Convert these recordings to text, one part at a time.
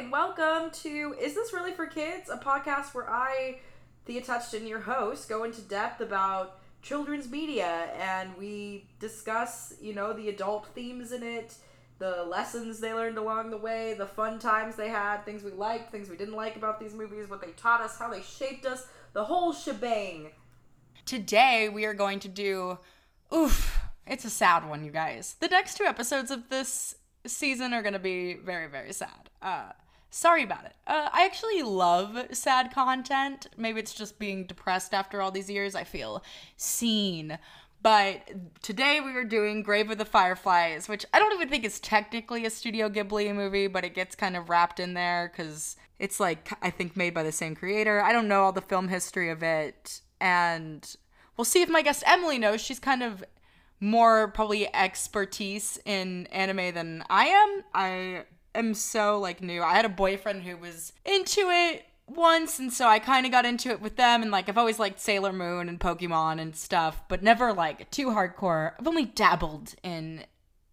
and welcome to Is This Really for Kids? A podcast where I, Thea Touchton, your host, go into depth about children's media and we discuss, you know, the adult themes in it, the lessons they learned along the way, the fun times they had, things we liked, things we didn't like about these movies, what they taught us, how they shaped us, the whole shebang. Today we are going to do oof, it's a sad one, you guys. The next two episodes of this season are going to be very very sad. Uh sorry about it. Uh, I actually love sad content. Maybe it's just being depressed after all these years. I feel seen. But today we are doing Grave of the Fireflies, which I don't even think is technically a Studio Ghibli movie, but it gets kind of wrapped in there because it's like, I think, made by the same creator. I don't know all the film history of it. And we'll see if my guest Emily knows. She's kind of more probably expertise in anime than I am. I am so like new. I had a boyfriend who was into it once and so I kind of got into it with them and like I've always liked Sailor Moon and Pokemon and stuff, but never like too hardcore. I've only dabbled in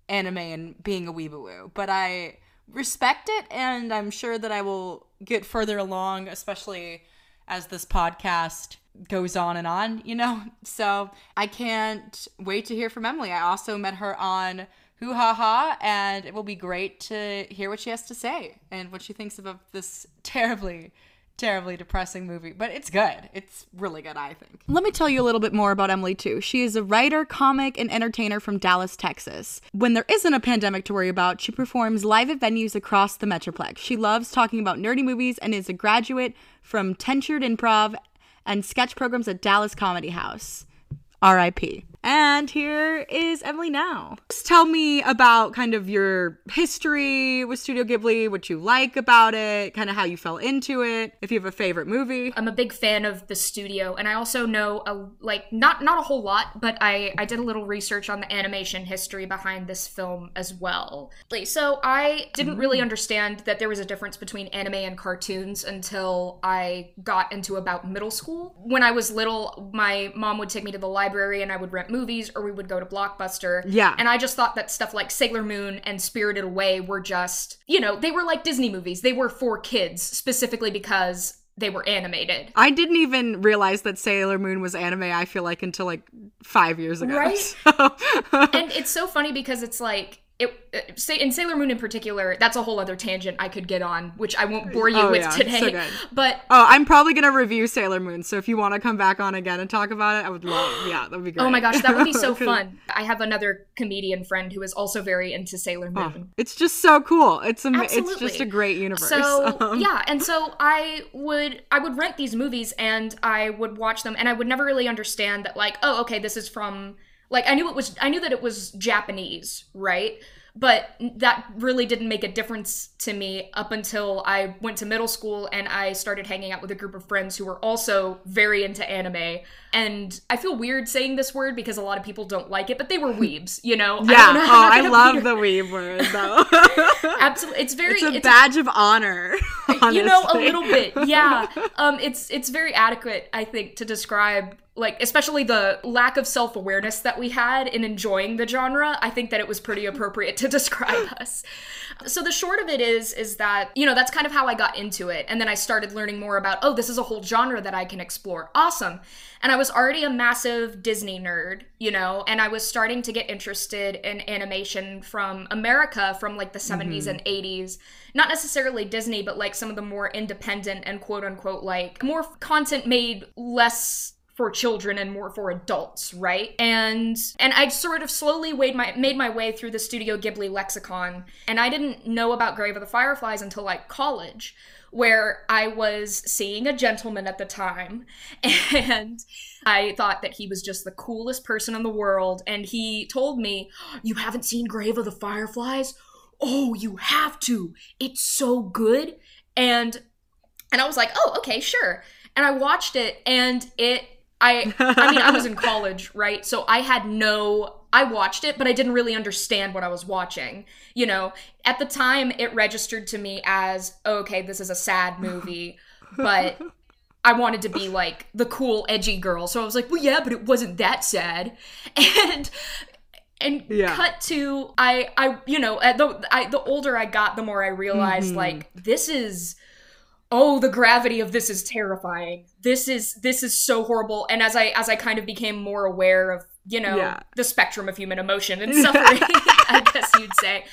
anime and being a weeboo, but I respect it and I'm sure that I will get further along, especially as this podcast goes on and on, you know? So I can't wait to hear from Emily. I also met her on Hoo Ha Ha, and it will be great to hear what she has to say and what she thinks about this terribly terribly depressing movie, but it's good. It's really good, I think. Let me tell you a little bit more about Emily, too. She is a writer, comic, and entertainer from Dallas, Texas. When there isn't a pandemic to worry about, she performs live at venues across the Metroplex. She loves talking about nerdy movies and is a graduate from Tentured Improv and sketch programs at Dallas Comedy House. RIP. And here is Emily now. Just tell me about kind of your history with Studio Ghibli, what you like about it, kind of how you fell into it, if you have a favorite movie. I'm a big fan of the studio, and I also know a like not not a whole lot, but I I did a little research on the animation history behind this film as well. So I didn't mm. really understand that there was a difference between anime and cartoons until I got into about middle school. When I was little, my mom would take me to the library and I would rent movies or we would go to Blockbuster. Yeah. And I just thought that stuff like Sailor Moon and Spirited Away were just, you know, they were like Disney movies. They were for kids specifically because they were animated. I didn't even realize that Sailor Moon was anime, I feel like, until like five years ago. Right? So- and it's so funny because it's like it say in Sailor Moon in particular, that's a whole other tangent I could get on, which I won't bore you Oh, with yeah, today. so but oh, I'm probably going to review Sailor Moon. So if you want to come back on again and talk about it, I would love Yeah, that would be great. oh my gosh, that would be so fun. I have another comedian friend who is also very into Sailor Oh, Moon. it's just so cool. It's am- it's just a great universe. So Um, yeah, and so I would I would rent these movies and I would watch them and I would never really understand that like oh okay this is from like I knew it was I knew that it was Japanese right but that really didn't make a difference to me up until I went to middle school and I started hanging out with a group of friends who were also very into anime. And I feel weird saying this word because a lot of people don't like it, but they were weebs, you know? Yeah. don't know- oh, I love the weeb word though. Absolutely, it's very it's a it's badge of honor. you know a little bit yeah um it's it's very adequate i think to describe like especially the lack of self-awareness that we had in enjoying the genre i think that it was pretty appropriate to describe us. So the short of it is is that you know that's kind of how i got into it. And then i started learning more about oh this is a whole genre that i can explore. Awesome. And i was already a massive disney nerd you know and i was starting to get interested in animation from america from like the 70s mm-hmm. and 80s not necessarily disney but like some of the more independent and quote unquote like more content made less for children and more for adults, right? And and I sort of slowly made my made my way through the Studio Ghibli lexicon, and I didn't know about Grave of the Fireflies until like college, where I was seeing a gentleman at the time, and I thought that he was just the coolest person in the world, and he told me, "You haven't seen Grave of the Fireflies? Oh, you have to! It's so good!" And and I was like, "Oh, okay, sure." And I watched it, and it I I mean, I was in college, right? So I had no I watched it, but I didn't really understand what I was watching. You know, at the time it registered to me as, okay, this is a sad movie, but I wanted to be like the cool edgy girl. So I was like, "Well, yeah, but it wasn't that sad." And and Yeah. cut to I I you know the I the older I got the more I realized Mm-hmm. like this is oh the gravity of this is terrifying this is this is so horrible and as I as I kind of became more aware of you know Yeah. the spectrum of human emotion and suffering I guess you'd say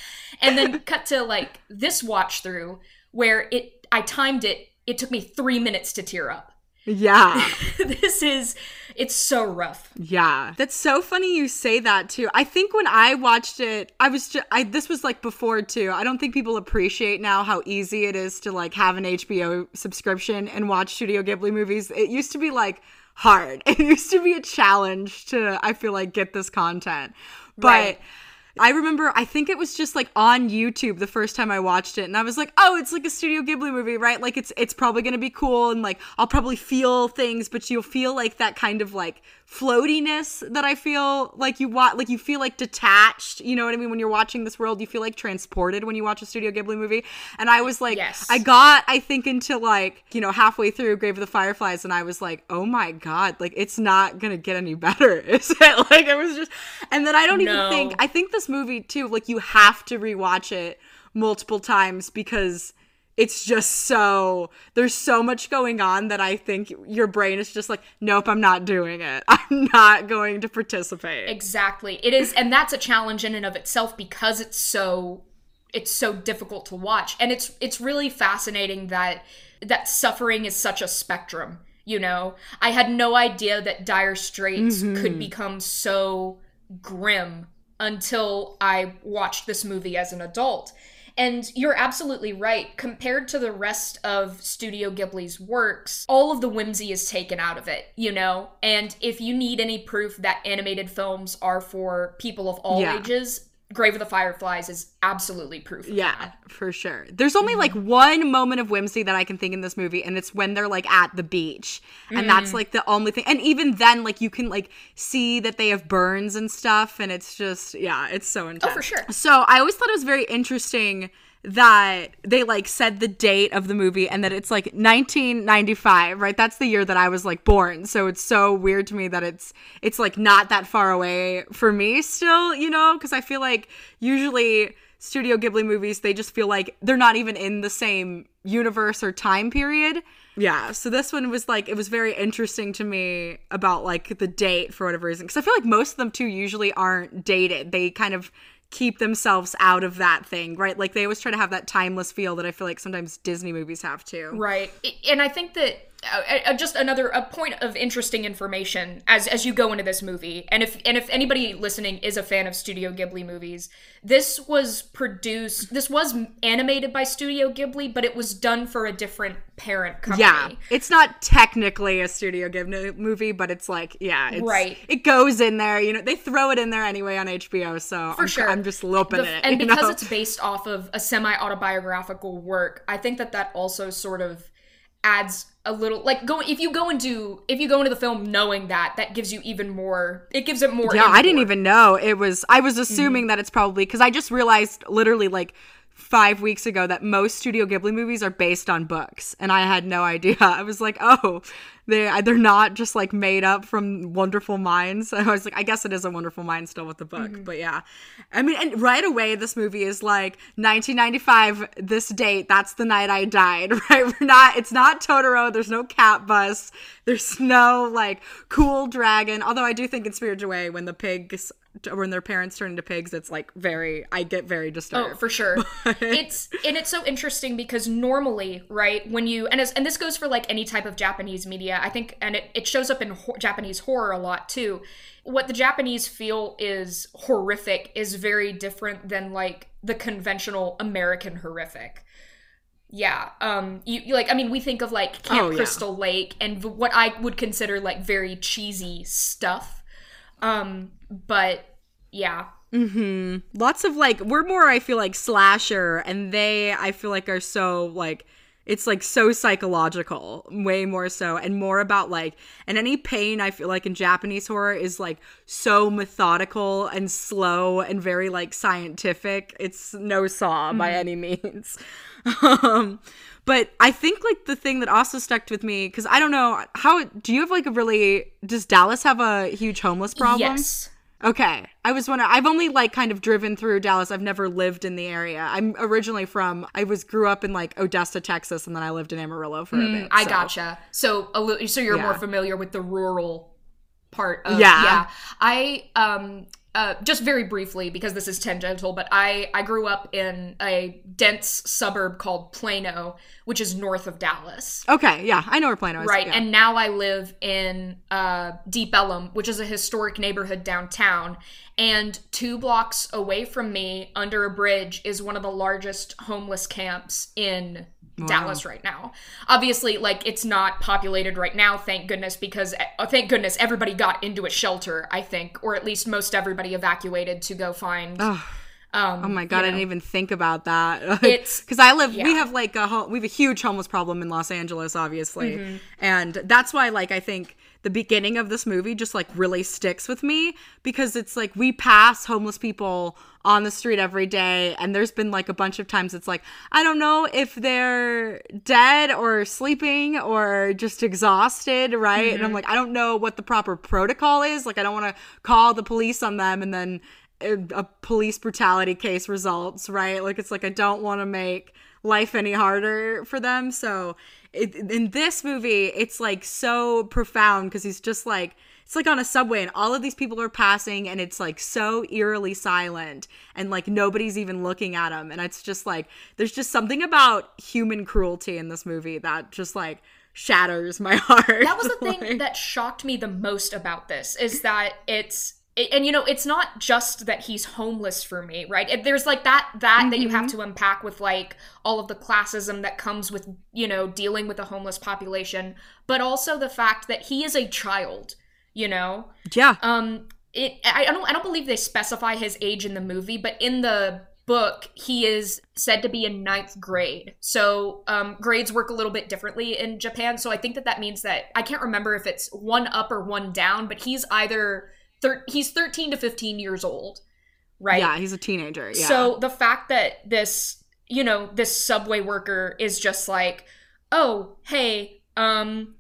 and then cut to like this watch through where it I timed it it took me 3 minutes to tear up Yeah. this is it's so rough Yeah. That's so funny you say that too. I think when I watched it, I was just I this was like before too. I don't think people appreciate now how easy it is to like have an HBO subscription and watch Studio Ghibli movies. It used to be like hard. It used to be a challenge to I feel like get this content. But Right. I remember, I think it was just like on YouTube the first time I watched it, and I was like, "Oh, it's like a Studio Ghibli movie, right? Like it's it's probably gonna be cool, and like I'll probably feel things, but you'll feel like that kind of like floatiness that I feel like you watch, like you feel like detached. You know what I mean? When you're watching this world, you feel like transported when you watch a Studio Ghibli movie. And I was like, Yes. I got, I think, into like you know halfway through Grave of the Fireflies, and I was like, oh my god, like it's not gonna get any better, is it? Like it was just, and then I don't even think I think this movie too, like you have to rewatch it multiple times because it's just so there's so much going on that I think your brain is just like, nope, I'm not doing it. I'm not going to participate. Exactly. It is and that's a challenge in and of itself because it's so it's so difficult to watch. And it's it's really fascinating that that suffering is such a spectrum, you know. I had no idea that Dire Straits could mm-hmm. become so grim until I watched this movie as an adult. And you're absolutely right. Compared to the rest of Studio Ghibli's works, all of the whimsy is taken out of it, you know? And if you need any proof that animated films are for people of all Yeah. ages, Grave of the Fireflies is absolutely proof. of Yeah, that. for sure. There's only like mm-hmm. one moment of whimsy that I can think in this movie, and it's when they're like at the beach. And that's mm. like the only thing. And even then, like you can like see that they have burns and stuff, and it's just, yeah, it's so intense. Oh, for sure. So I always thought it was very interesting that they like said the date of the movie and that it's like 1995 right? That's the year that i was like born. So it's so weird to me that it's it's like not that far away for me still you know? Because i feel like usually studio ghibli movies they just feel like they're not even in the same universe or time period. Yeah. So this one was like it was very interesting to me about like the date for whatever reason. Because i feel like most of them too usually aren't dated. They kind of keep themselves out of that thing, right? Like they always try to have that timeless feel that I feel like sometimes Disney movies have too. Right. And I think that uh, uh, just another a point of interesting information as as you go into this movie, and if and if anybody listening is a fan of Studio Ghibli movies, this was produced. This was animated by Studio Ghibli, but it was done for a different parent company. Yeah, it's not technically a Studio Ghibli movie, but it's like, yeah, it's, Right. It goes in there, you know. They throw it in there anyway on HBO, so For I'm, sure. I'm just loping The- it. and because know? it's based off of a semi-autobiographical work i think that that also sort of adds a little like going if you go into if you go into the film knowing that that gives you even more it gives it more Yeah, I didn't even know it was. I was Mm-hmm. assuming that it's probably because I just realized literally like five weeks ago that most Studio Ghibli movies are based on books, and I had no idea. I was like, oh, they they're not just like made up from wonderful minds. I was like, I guess it is a wonderful mind still with the book, Mm-hmm. but yeah, I mean, and right away this movie is like 1995. This date, that's the night I died. Right? We're not. It's not Totoro. There's no cat bus. There's no like cool dragon. Although I do think in Spirited Away when the pigs when their parents turn into pigs, it's like very. I get very disturbed. Oh, for sure. it's and it's so interesting because normally, right, when you and as, and this goes for like any type of Japanese media, I think, and it, it shows up in ho- Japanese horror a lot too. What the Japanese feel is horrific is very different than like the conventional American horrific. Yeah, um, you, you like I mean we think of like Camp Oh, yeah. Crystal Lake and v- what I would consider like very cheesy stuff. Um, but yeah, Mm-hmm. lots of like we're more i feel like slasher and they i feel like are so like it's like so psychological way more so and more about like and any pain i feel like in japanese horror is like so methodical and slow and very like scientific. It's no saw by any means. Um but i think like the thing that also stuck with me because i don't know how do you have like a really does dallas have a huge homeless problem yes. Okay. I was wondering I've only like kind of driven through Dallas. I've never lived in the area. I'm originally from I was grew up in like Odessa, Texas, and then I lived in Amarillo for a bit. Mm, I so- gotcha. So a li- so you're more familiar with the rural part of Yeah. yeah. I um uh, just very briefly because this is tangential, but I I grew up in a dense suburb called Plano, which is north of Dallas. Okay, yeah. I know where Plano is. Right, yeah. and now I live in uh, Deep Ellum, which is a historic neighborhood downtown. And two blocks away from me, under a bridge, is one of the largest homeless camps in Dallas right now. Obviously, like it's not populated right now, thank goodness, because uh, thank goodness everybody got into a shelter. I think, or at least most everybody evacuated to go find. Ugh. Um, Oh my god, you I didn't even think about that. It's- because I live. We have like a we have a huge homeless problem in Los Angeles, obviously, Mm-hmm. and that's why like I think the beginning of this movie just like really sticks with me because it's like we pass homeless people on the street every day and there's been like a bunch of times it's like I don't know if they're dead or sleeping or just exhausted, right? And I'm Mm-hmm. like I don't know what the proper protocol is. Like I don't want to call the police on them and then a a police brutality case results, right? Like it's like I don't want to make life any harder for them. So it, in this movie, it's like so profound because he's just like it's like on a subway and all of these people are passing and it's like so eerily silent and like nobody's even looking at him and it's just like there's just something about human cruelty in this movie that just like shatters my heart. that was the thing Like- that shocked me the most about this is that it's it- and you know it's not just that he's homeless for me right? There's like that that that you have to unpack with like all of the classism that comes with you know dealing with a homeless population but also the fact that he is a child you know? Yeah. um it I, I don't i don't believe they specify his age in the movie but in the book he is said to be in ninth grade. So um grades work a little bit differently in japan so i think that that means that i can't remember if it's one up or one down but he's either thir- he's 13 to 15 years old right Yeah, he's a teenager. Yeah. so the fact that this, you know, this subway worker is just like, "Oh, hey, um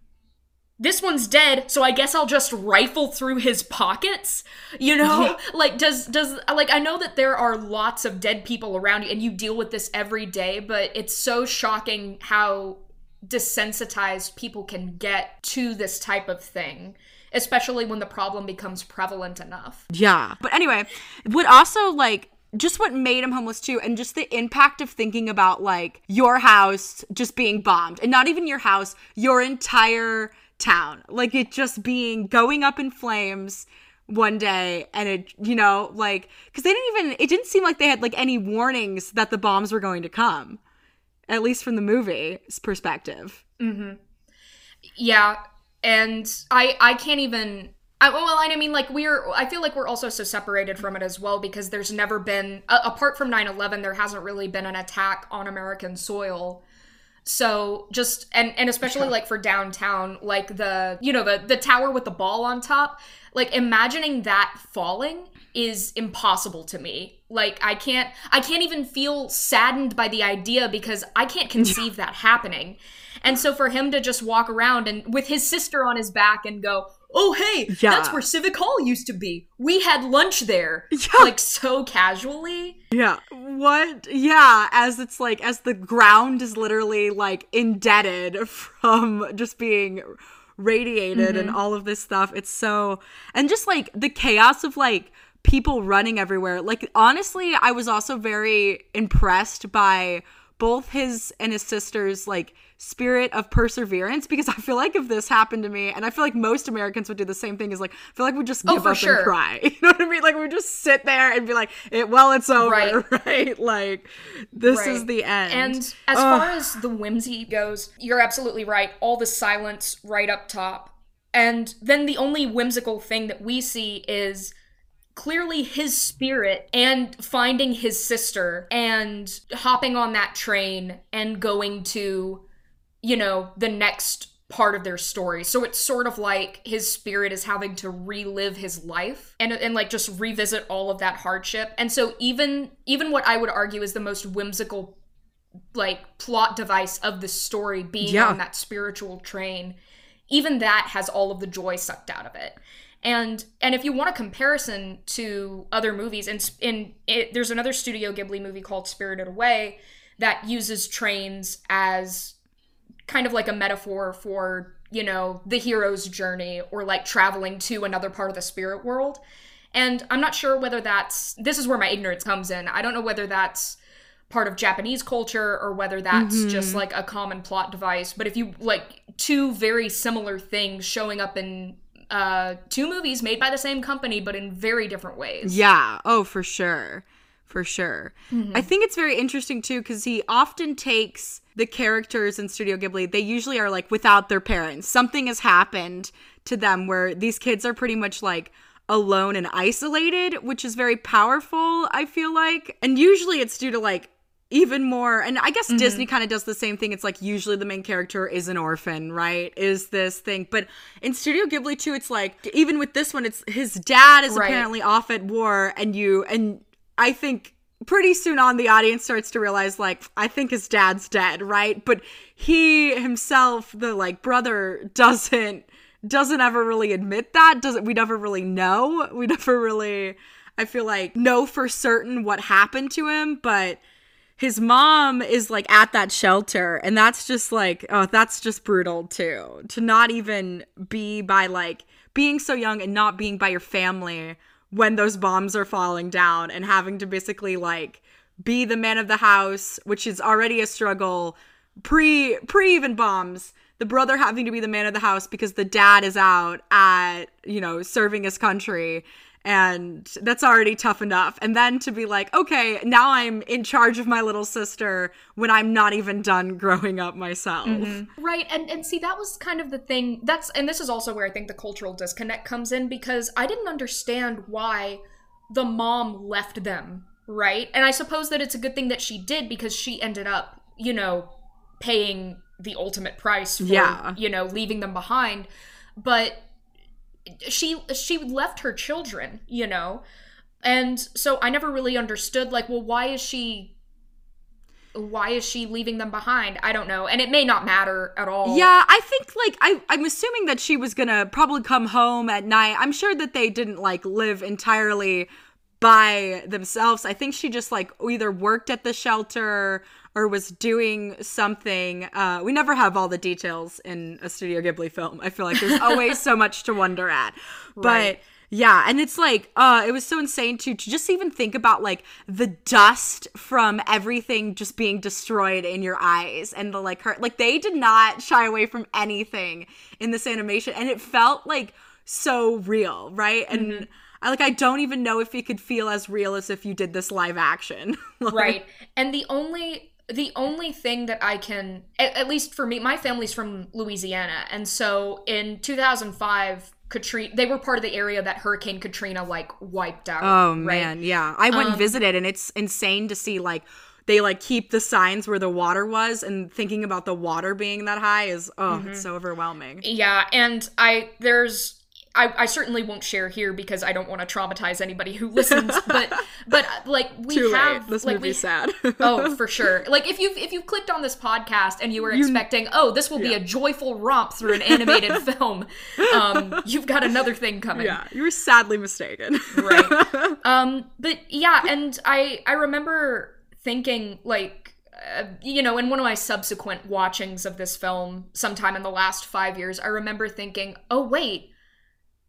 this one's dead, so I guess I'll just rifle through his pockets." You know? like does does like I know that there are lots of dead people around you and you deal with this every day, but it's so shocking how desensitized people can get to this type of thing, especially when the problem becomes prevalent enough. Yeah. But anyway, what also like just what made him homeless too and just the impact of thinking about like your house just being bombed and not even your house, your entire town. Like it just being going up in flames one day and it you know like cuz they didn't even it didn't seem like they had like any warnings that the bombs were going to come. At least from the movie's perspective. Mhm. Yeah, and I I can't even. I, well, I mean, like we're. I feel like we're also so separated from it as well because there's never been, apart from 9/11, there hasn't really been an attack on American soil. So just and and especially like for downtown, like the you know the the tower with the ball on top, like imagining that falling is impossible to me. Like I can't I can't even feel saddened by the idea because I can't conceive that happening. And so for him to just walk around and with his sister on his back and go, "Oh hey, Yeah. that's where Civic Hall used to be. We had lunch there." Yeah. Like so casually. Yeah. What? Yeah, as it's like as the ground is literally like indebted from just being radiated and mm-hmm. all of this stuff. It's so and just like the chaos of like people running everywhere. Like honestly, I was also very impressed by both his and his sister's like spirit of perseverance because I feel like if this happened to me and I feel like most Americans would do the same thing is like I feel like we just Oh, give for up sure. and cry. You know what I mean? Like we just sit there and be like, it, well, it's over, Right. right? Like this is the end. And as Ugh. far as the whimsy goes, you're absolutely right. All the silence right up top. And then the only whimsical thing that we see is clearly his spirit and finding his sister and hopping on that train and going to, you know, the next part of their story. So it's sort of like his spirit is having to relive his life and and like just revisit all of that hardship. And so even even what I would argue is the most whimsical like plot device of the story being Yeah. on that spiritual train even that has all of the joy sucked out of it And and if you want a comparison to other movies, and in it, there's another Studio Ghibli movie called Spirited Away that uses trains as kind of like a metaphor for you know the hero's journey or like traveling to another part of the spirit world. And I'm not sure whether that's this is where my ignorance comes in. I don't know whether that's part of Japanese culture or whether that's mm-hmm. just like a common plot device. But if you like two very similar things showing up in uh, two movies made by the same company but in very different ways. Yeah. Oh, for sure. For sure. Mm-hmm. I think it's very interesting too because he often takes the characters in Studio Ghibli, they usually are like without their parents. Something has happened to them where these kids are pretty much like alone and isolated, which is very powerful, I feel like. And usually it's due to like even more and i guess mm-hmm. disney kind of does the same thing it's like usually the main character is an orphan right is this thing but in studio ghibli too it's like even with this one it's his dad is right. apparently off at war and you and i think pretty soon on the audience starts to realize like i think his dad's dead right? But he himself the like brother doesn't doesn't ever really admit that doesn't we never really know. We never really i feel like know for certain what happened to him but his mom is like at that shelter and that's just like oh that's just brutal too. To not even be by like being so young and not being by your family when those bombs are falling down and having to basically like be the man of the house which is already a struggle. Pre pre even bombs the brother having to be the man of the house because the dad is out at you know serving his country and that's already tough enough and then to be like okay now i'm in charge of my little sister when i'm not even done growing up myself mm-hmm. right and and see that was kind of the thing that's and this is also where i think the cultural disconnect comes in because i didn't understand why the mom left them right and i suppose that it's a good thing that she did because she ended up you know paying the ultimate price for yeah. you know leaving them behind but she she left her children, you know. And so I never really understood like well why is she why is she leaving them behind? I don't know. And it may not matter at all. Yeah, I think like I I'm assuming that she was going to probably come home at night. I'm sure that they didn't like live entirely by themselves. I think she just like either worked at the shelter or was doing something. Uh, we never have all the details in a Studio Ghibli film. I feel like there's always so much to wonder at. But right. yeah, and it's like, uh, it was so insane to to just even think about like the dust from everything just being destroyed in your eyes and the like her like they did not shy away from anything in this animation, and it felt like so real, right? And mm-hmm. I like I don't even know if it could feel as real as if you did this live action. like, right. And the only the only thing that I can, at, at, least for me, my family's from Louisiana, and so in 2005, Katrina, they were part of the area that Hurricane Katrina like wiped out. Oh right? man, yeah, I went um, and visited, and it's insane to see like they like keep the signs where the water was, and thinking about the water being that high is oh, mm-hmm. it's so overwhelming. Yeah, and I there's I, I, certainly won't share here because I don't want to traumatize anybody who listens. But but like we Too have late. this like movie's sad. oh, for sure. Like if you've if you've clicked on this podcast and you were you, expecting, oh, this will yeah. be a joyful romp through an animated film, um, you've got another thing coming. Yeah, you were sadly mistaken. right. Um, but yeah, and I I remember thinking like uh, you know, in one of my subsequent watchings of this film, sometime in the last five years, I remember thinking, oh, wait,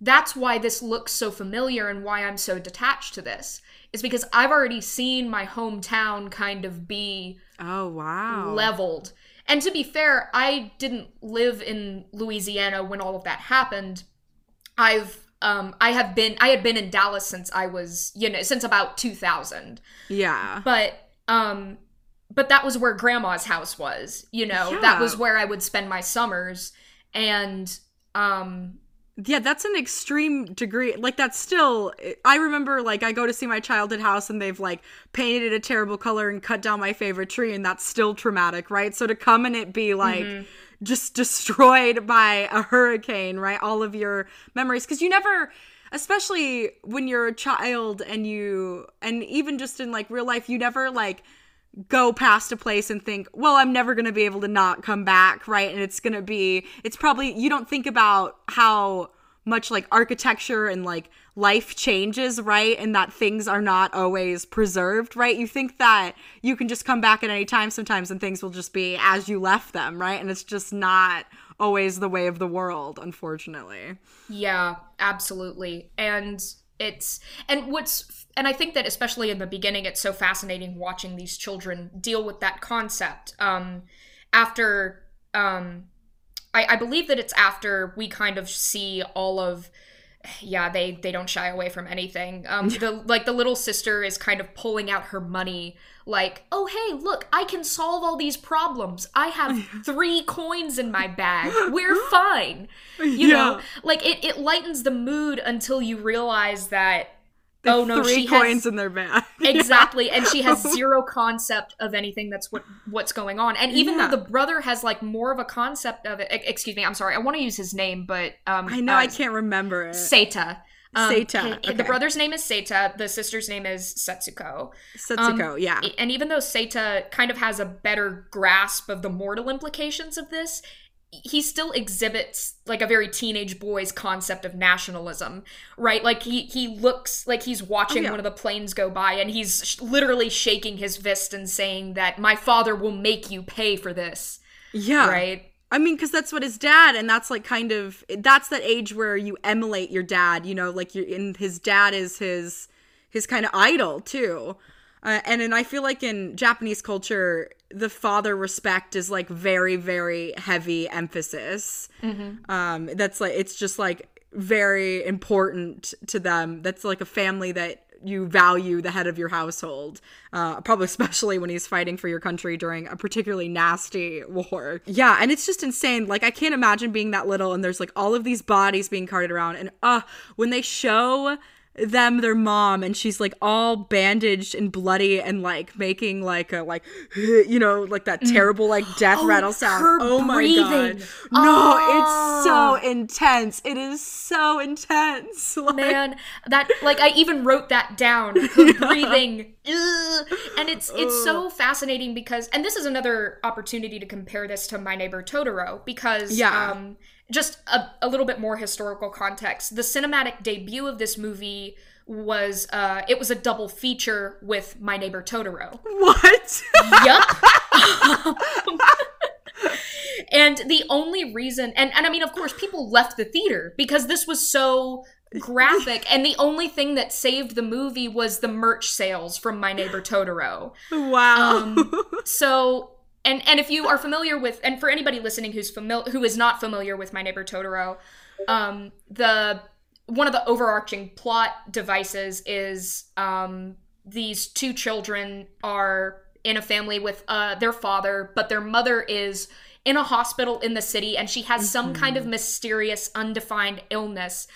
that's why this looks so familiar and why I'm so detached to this. Is because I've already seen my hometown kind of be oh wow leveled. And to be fair, I didn't live in Louisiana when all of that happened. I've um I have been I had been in Dallas since I was, you know, since about 2000. Yeah. But um but that was where grandma's house was, you know. Yeah. That was where I would spend my summers and um yeah that's an extreme degree like that's still i remember like i go to see my childhood house and they've like painted it a terrible color and cut down my favorite tree and that's still traumatic right so to come and it be like mm-hmm. just destroyed by a hurricane right all of your memories because you never especially when you're a child and you and even just in like real life you never like go past a place and think, well, I'm never going to be able to not come back, right? And it's going to be, it's probably, you don't think about how much like architecture and like life changes, right? And that things are not always preserved, right? You think that you can just come back at any time sometimes and things will just be as you left them, right? And it's just not always the way of the world, unfortunately. Yeah, absolutely. And it's and what's and I think that especially in the beginning it's so fascinating watching these children deal with that concept. Um after um I, I believe that it's after we kind of see all of yeah they they don't shy away from anything. Um the like the little sister is kind of pulling out her money like oh hey look i can solve all these problems. I have three coins in my bag. We're fine. You know like it, it lightens the mood until you realize that oh no three coins has in their bag. exactly and she has zero concept of anything that's what what's going on and even Yeah. though the brother has like more of a concept of it excuse me i'm sorry i want to use his name but um I know I can't remember it. Seita. Um, Seita, okay. The brother's name is Seita. The sister's name is Setsuko. Setsuko, yeah. Um, And even though Seita kind of has a better grasp of the mortal implications of this, he still exhibits like a very teenage boy's concept of nationalism, right? Like he he looks like he's watching Oh, yeah. one of the planes go by and he's sh- literally shaking his fist and saying that my father will make you pay for this, Yeah. right? I mean, because that's what his dad, and that's like kind of that's that age where you emulate your dad. You know, like you're and his dad is his his kind of idol too. Uh, and and I feel like in Japanese culture, the father respect is like very very heavy emphasis. Um, that's like it's just like very important to them. That's like a family that you value the head of your household. Uh, probably especially when he's fighting for your country during a particularly nasty war. Yeah, and it's just insane. Like I can't imagine being that little and there's like all of these bodies being carted around and uh when they show them their mom and she's like all bandaged and bloody and like making like a like you know like that terrible like death Oh, rattle sound. her oh my god. Breathing. no Oh. it's so intense. It is so intense. Like, man that like i even wrote that down. Her breathing. And it's it's so fascinating because and this is another opportunity to compare this to my neighbor totoro because Yeah. um just a, a little bit more historical context the cinematic debut of this movie was uh it was a double feature with my neighbor totoro what Yup. and the only reason, and, and I mean, of course, people left the theater because this was so graphic. and the only thing that saved the movie was the merch sales from My Neighbor Totoro. wow Um, so. And, and if you are familiar with, and for anybody listening who's familiar, who is not familiar with My Neighbor Totoro, um, the one of the overarching plot devices is um, these two children are in a family with uh, their father, but their mother is in a hospital in the city and she has some kind of mysterious, undefined illness.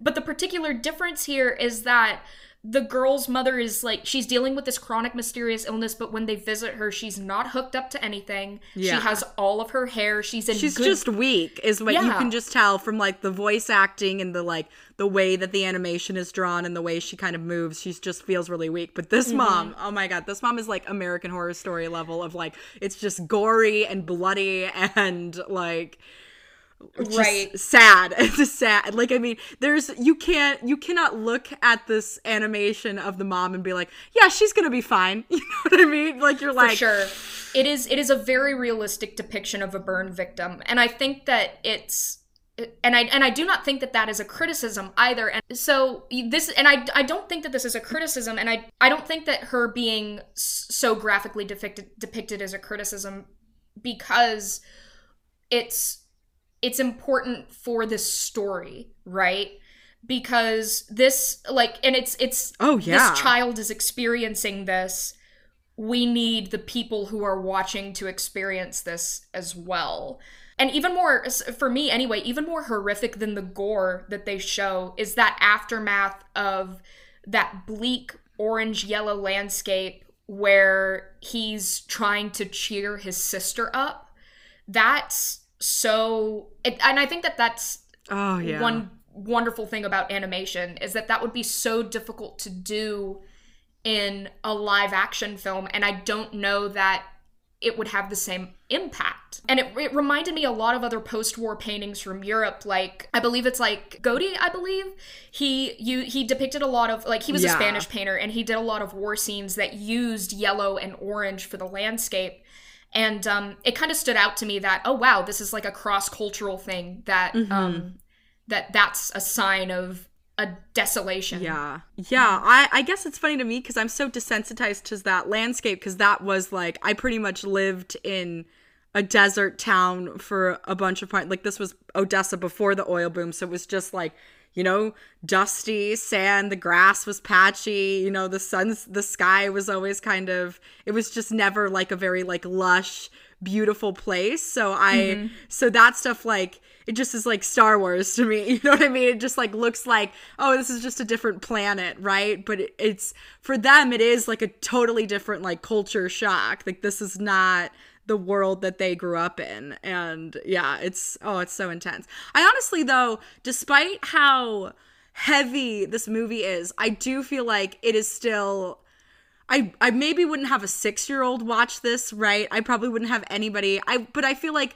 But the particular difference here is that the girl's mother is like, she's dealing with this chronic, mysterious illness, but when they visit her, she's not hooked up to anything. Yeah. She has all of her hair. She's in she's good just weak is what you can just tell from like the voice acting and the like the way that the animation is drawn and the way she kind of moves she just feels really weak but this Mm-hmm. mom oh my god this mom is like american horror story level of like it's just gory and bloody and like Right. sad. It's sad. Like i mean there's you can't you cannot look at this animation of the mom and be like yeah she's gonna be fine. You know what i mean? Like you're for like sure. It is it is a very realistic depiction of a burn victim. And i think that it's and I and I do not think that that is a criticism either. And so this and I I don't think that this is a criticism. And I I don't think that her being so graphically depicted depicted as a criticism because it's it's important for this story, right? Because this like and it's it's oh yeah. this child is experiencing this. We need the people who are watching to experience this as well. And even more for me anyway even more horrific than the gore that they show is that aftermath of that bleak orange yellow landscape where he's trying to cheer his sister up. That's so it, and i think that that's oh yeah one wonderful thing about animation is that that would be so difficult to do in a live action film and i don't know that it would have the same impact. And it, it reminded me a lot of other post-war paintings from Europe, like I believe it's like Gaudi, I believe. He you he depicted a lot of like he was a Spanish painter and he did a lot of war scenes that used yellow and orange for the landscape. And um, it kind of stood out to me that oh wow, this is like a cross-cultural thing that Mm-hmm. um, that that's a sign of a desolation. Yeah. Yeah. I, I guess it's funny to me because I'm so desensitized to that landscape because that was like, I pretty much lived in a desert town for a bunch of point. Like, this was Odessa before the oil boom. So it was just like, you know, dusty sand, the grass was patchy, you know, the sun's, the sky was always kind of, it was just never like a very like lush, beautiful place. So I, mm-hmm. so that stuff like, it just is like Star Wars to me. You know what I mean? It just like looks like, oh, this is just a different planet, right? But it, it's for them, it is like a totally different like culture shock. Like this is not the world that they grew up in. And yeah, it's oh, it's so intense. I honestly though, despite how heavy this movie is, I do feel like it is still I I maybe wouldn't have a 6-year-old watch this, right? I probably wouldn't have anybody. I but I feel like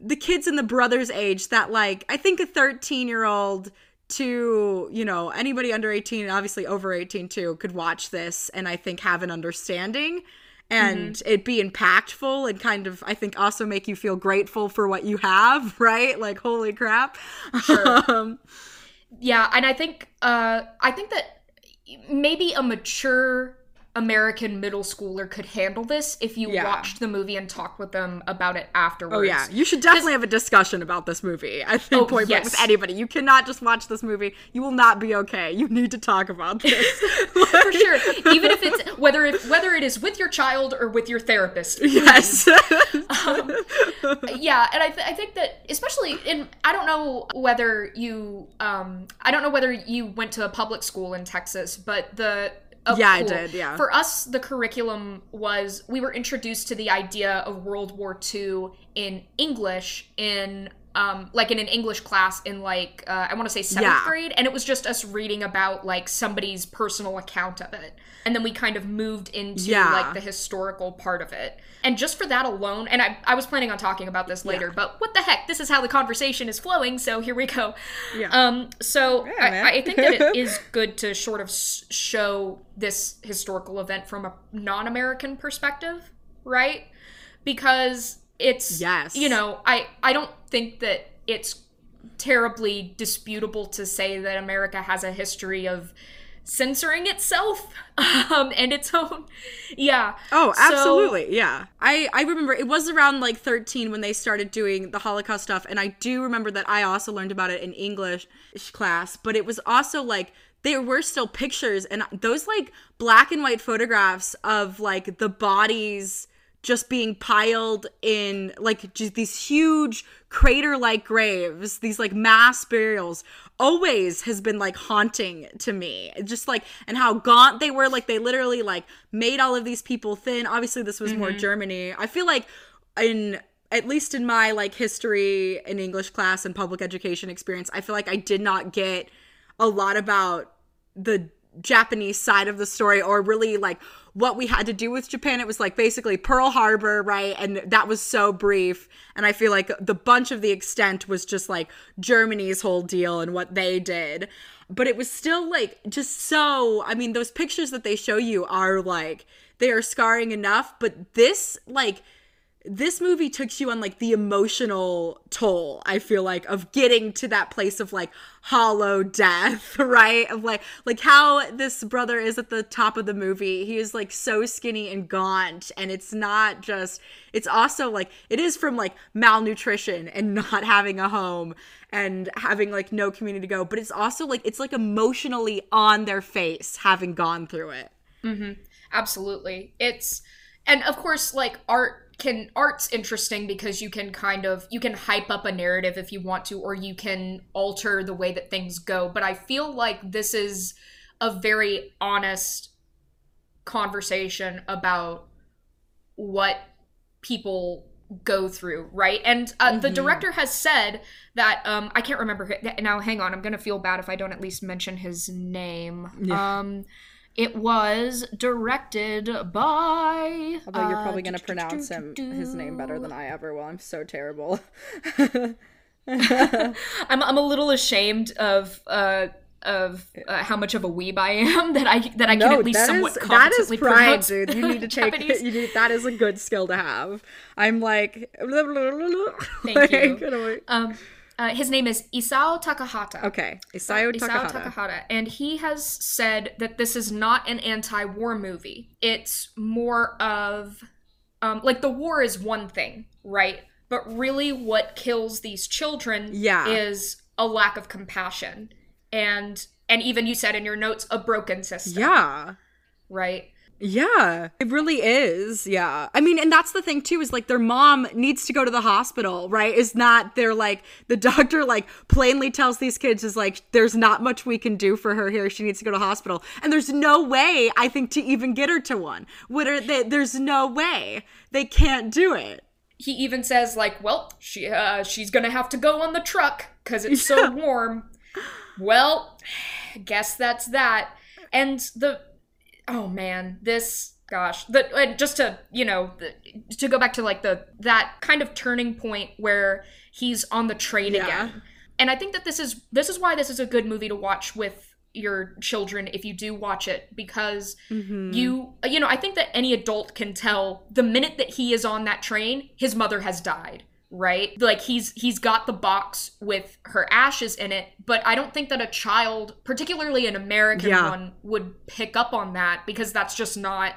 the kids in the brothers age that like I think a 13-year-old to, you know, anybody under 18 and obviously over 18 too could watch this and I think have an understanding and it be impactful and kind of I think also make you feel grateful for what you have, right? Like holy crap. Um, Yeah, and I think uh I think that maybe a mature American middle schooler could handle this if you Yeah. watched the movie and talked with them about it afterwards. Oh yeah, you should definitely have a discussion about this movie. I think Oh, point blank yes. with anybody. You cannot just watch this movie. You will not be okay. You need to talk about this. for sure. Even if it's whether it whether it is with your child or with your therapist. yes. yeah and I, th- I think that especially in i don't know whether you um i don't know whether you went to a public school in texas but the Oh, yeah, I did, yeah. for us the curriculum was we were introduced to the idea of world war ii in english in um like in an english class in like uh, i want to say seventh Yeah. grade and it was just us reading about like somebody's personal account of it and then we kind of moved into Yeah. like the historical part of it. And just for that alone, and I, I was planning on talking about this later, but what the heck? This is how the conversation is flowing, so here we go. Yeah. Um, so. I, I think that it is good to sort of show this historical event from a non American perspective, right? Because it's, Yes. you know, I, I don't think that it's terribly disputable to say that America has a history of censoring itself um and its own yeah Oh, So- absolutely. yeah. I I remember it was around like 13 when they started doing the Holocaust stuff and I do remember that I also learned about it in English class, but it was also like there were still pictures and those like black and white photographs of like the bodies just being piled in like just these huge crater like graves, these like mass burials, always has been like haunting to me. Just like, and how gaunt they were. Like, they literally like made all of these people thin. Obviously, this was more mm-hmm. Germany. I feel like in at least in my like history and English class and public education experience, I feel like I did not get a lot about the Japanese side of the story or really like what we had to do with Japan. It was like basically Pearl Harbor, right? And that was so brief. And I feel like the bunch of the extent was just like Germany's whole deal and what they did. But it was still like just so, I mean, those pictures that they show you are like, they are scarring enough. But this, like, this movie took you on like the emotional toll i feel like of getting to that place of like hollow death right? Of like like how this brother is at the top of the movie. He is like so skinny and gaunt and it's not just it's also like it is from like malnutrition and not having a home and having like no community to go but it's also like it's like emotionally on their face having gone through it. Mm-hmm. Absolutely. It's and of course like art can art's interesting because you can kind of you can hype up a narrative if you want to or you can alter the way that things go. But i feel like this is a very honest conversation about what people go through right? And uh, the director has said that um i can't remember now hang on i'm gonna feel bad if i don't at least mention his name. Yeah. um It was directed by. Although you're uh, probably going to pronounce him his name better than I ever will. I'm so terrible. I'm I'm a little ashamed of uh of uh, how much of a weeb I am that I that I can at least somewhat is that is pride, dude. You need to take you need, that is a good skill to have. I'm like, Thank you. like, Um, uh, his name is Isao Takahata. Okay, Isao Takahata. Takahata, and he has said that this is not an anti-war movie. It's more of, um, like the war is one thing, right? But really, what kills these children Yeah. is a lack of compassion, and and even you said in your notes a broken system, Yeah. right? Yeah, it really is. Yeah. I mean, and that's the thing too is like their mom needs to go to the hospital, right? Is not they're like the doctor like plainly tells these kids is like there's not much we can do for her here. She needs to go to hospital. And there's no way I think to even get her to one. What are they there's no way. They can't do it. He even says like, "Well, she uh, she's gonna have to go on the truck because it's so warm." Well, guess that's that. And the oh man, this gosh, the and just to you know the, to go back to like the that kind of turning point where he's on the train Yeah. again. And I think that this is this is why this is a good movie to watch with your children if you do watch it because Mm-hmm. you you know i think that any adult can tell the minute that he is on that train his mother has died right like he's he's got the box with her ashes in it but i don't think that a child particularly an american Yeah. one would pick up on that because that's just not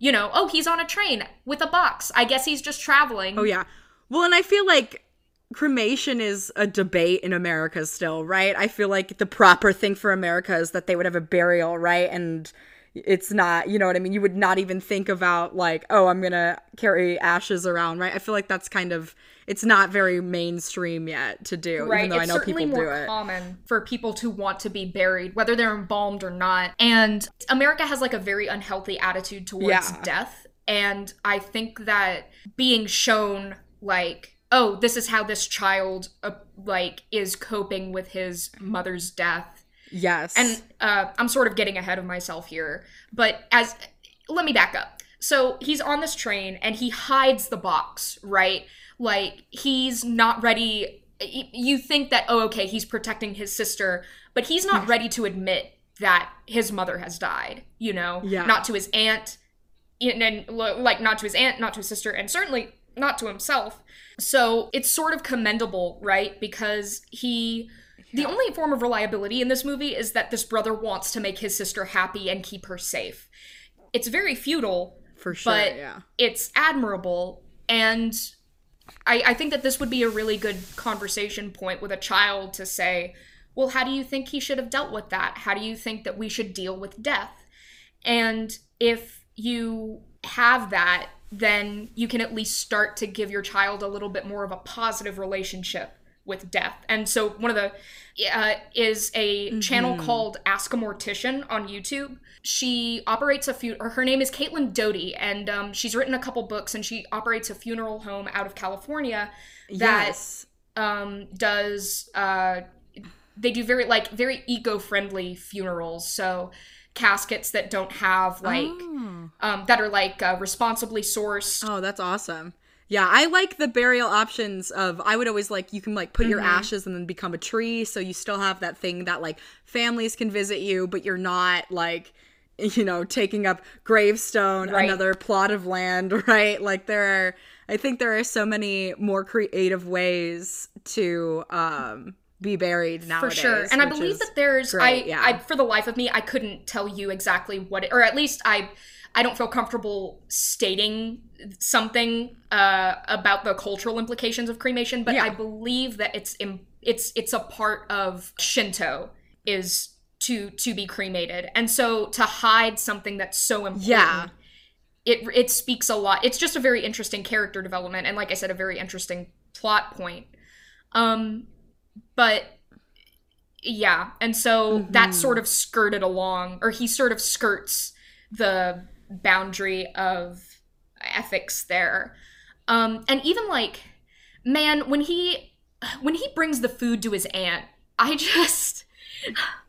you know oh he's on a train with a box i guess he's just traveling Oh yeah. Well, and I feel like cremation is a debate in America still, right? I feel like the proper thing for America is that they would have a burial, right? And it's not, you know what I mean? You would not even think about like, oh, I'm going to carry ashes around, right? I feel like that's kind of it's not very mainstream yet to do, right even though it's I know certainly people do more it. common for people to want to be buried whether they're embalmed or not and america has like a very unhealthy attitude towards Yeah. death and i think that being shown like oh this is how this child uh, like is coping with his mother's death Yes. and uh, I'm sort of getting ahead of myself here, but as let me back up. So he's on this train and he hides the box, right? Like he's not ready. You think that oh, okay, he's protecting his sister, but he's not ready to admit that his mother has died. You know, Yeah. not to his aunt, and, and like not to his aunt, not to his sister, and certainly not to himself. So it's sort of commendable, right? Because he the only form of reliability in this movie is that this brother wants to make his sister happy and keep her safe. It's very futile, for sure, but yeah. it's admirable. And I, I think that this would be a really good conversation point with a child to say, well, how do you think he should have dealt with that? How do you think that we should deal with death? And if you have that, then you can at least start to give your child a little bit more of a positive relationship with death. And so one of the uh, is a channel called Ask a Mortician on YouTube. She operates a few. Her name is Caitlin Doughty, and um, she's written a couple books, and she operates a funeral home out of California that yes. um, does uh, they do very like very eco-friendly funerals so caskets that don't have like Oh. um, that are like uh, responsibly sourced Oh, that's awesome. Yeah, I like the burial options of I would always like you can like put your Mm-hmm. ashes and then become a tree so you still have that thing that like families can visit you but you're not like you know taking up gravestone Right. another plot of land, right? Like there are I think there are so many more creative ways to um be buried nowadays. for sure and i believe that there's great, I, yeah. I for the life of me i couldn't tell you exactly what it, or at least i i don't feel comfortable stating something uh about the cultural implications of cremation but Yeah. i believe that it's im- it's it's a part of shinto is to to be cremated. And so to hide something that's so important Yeah. it it speaks a lot. It's just a very interesting character development and like i said a very interesting plot point. Um but yeah. And so that sort of skirted along or he sort of skirts the boundary of ethics there um and even like man when he when he brings the food to his aunt i just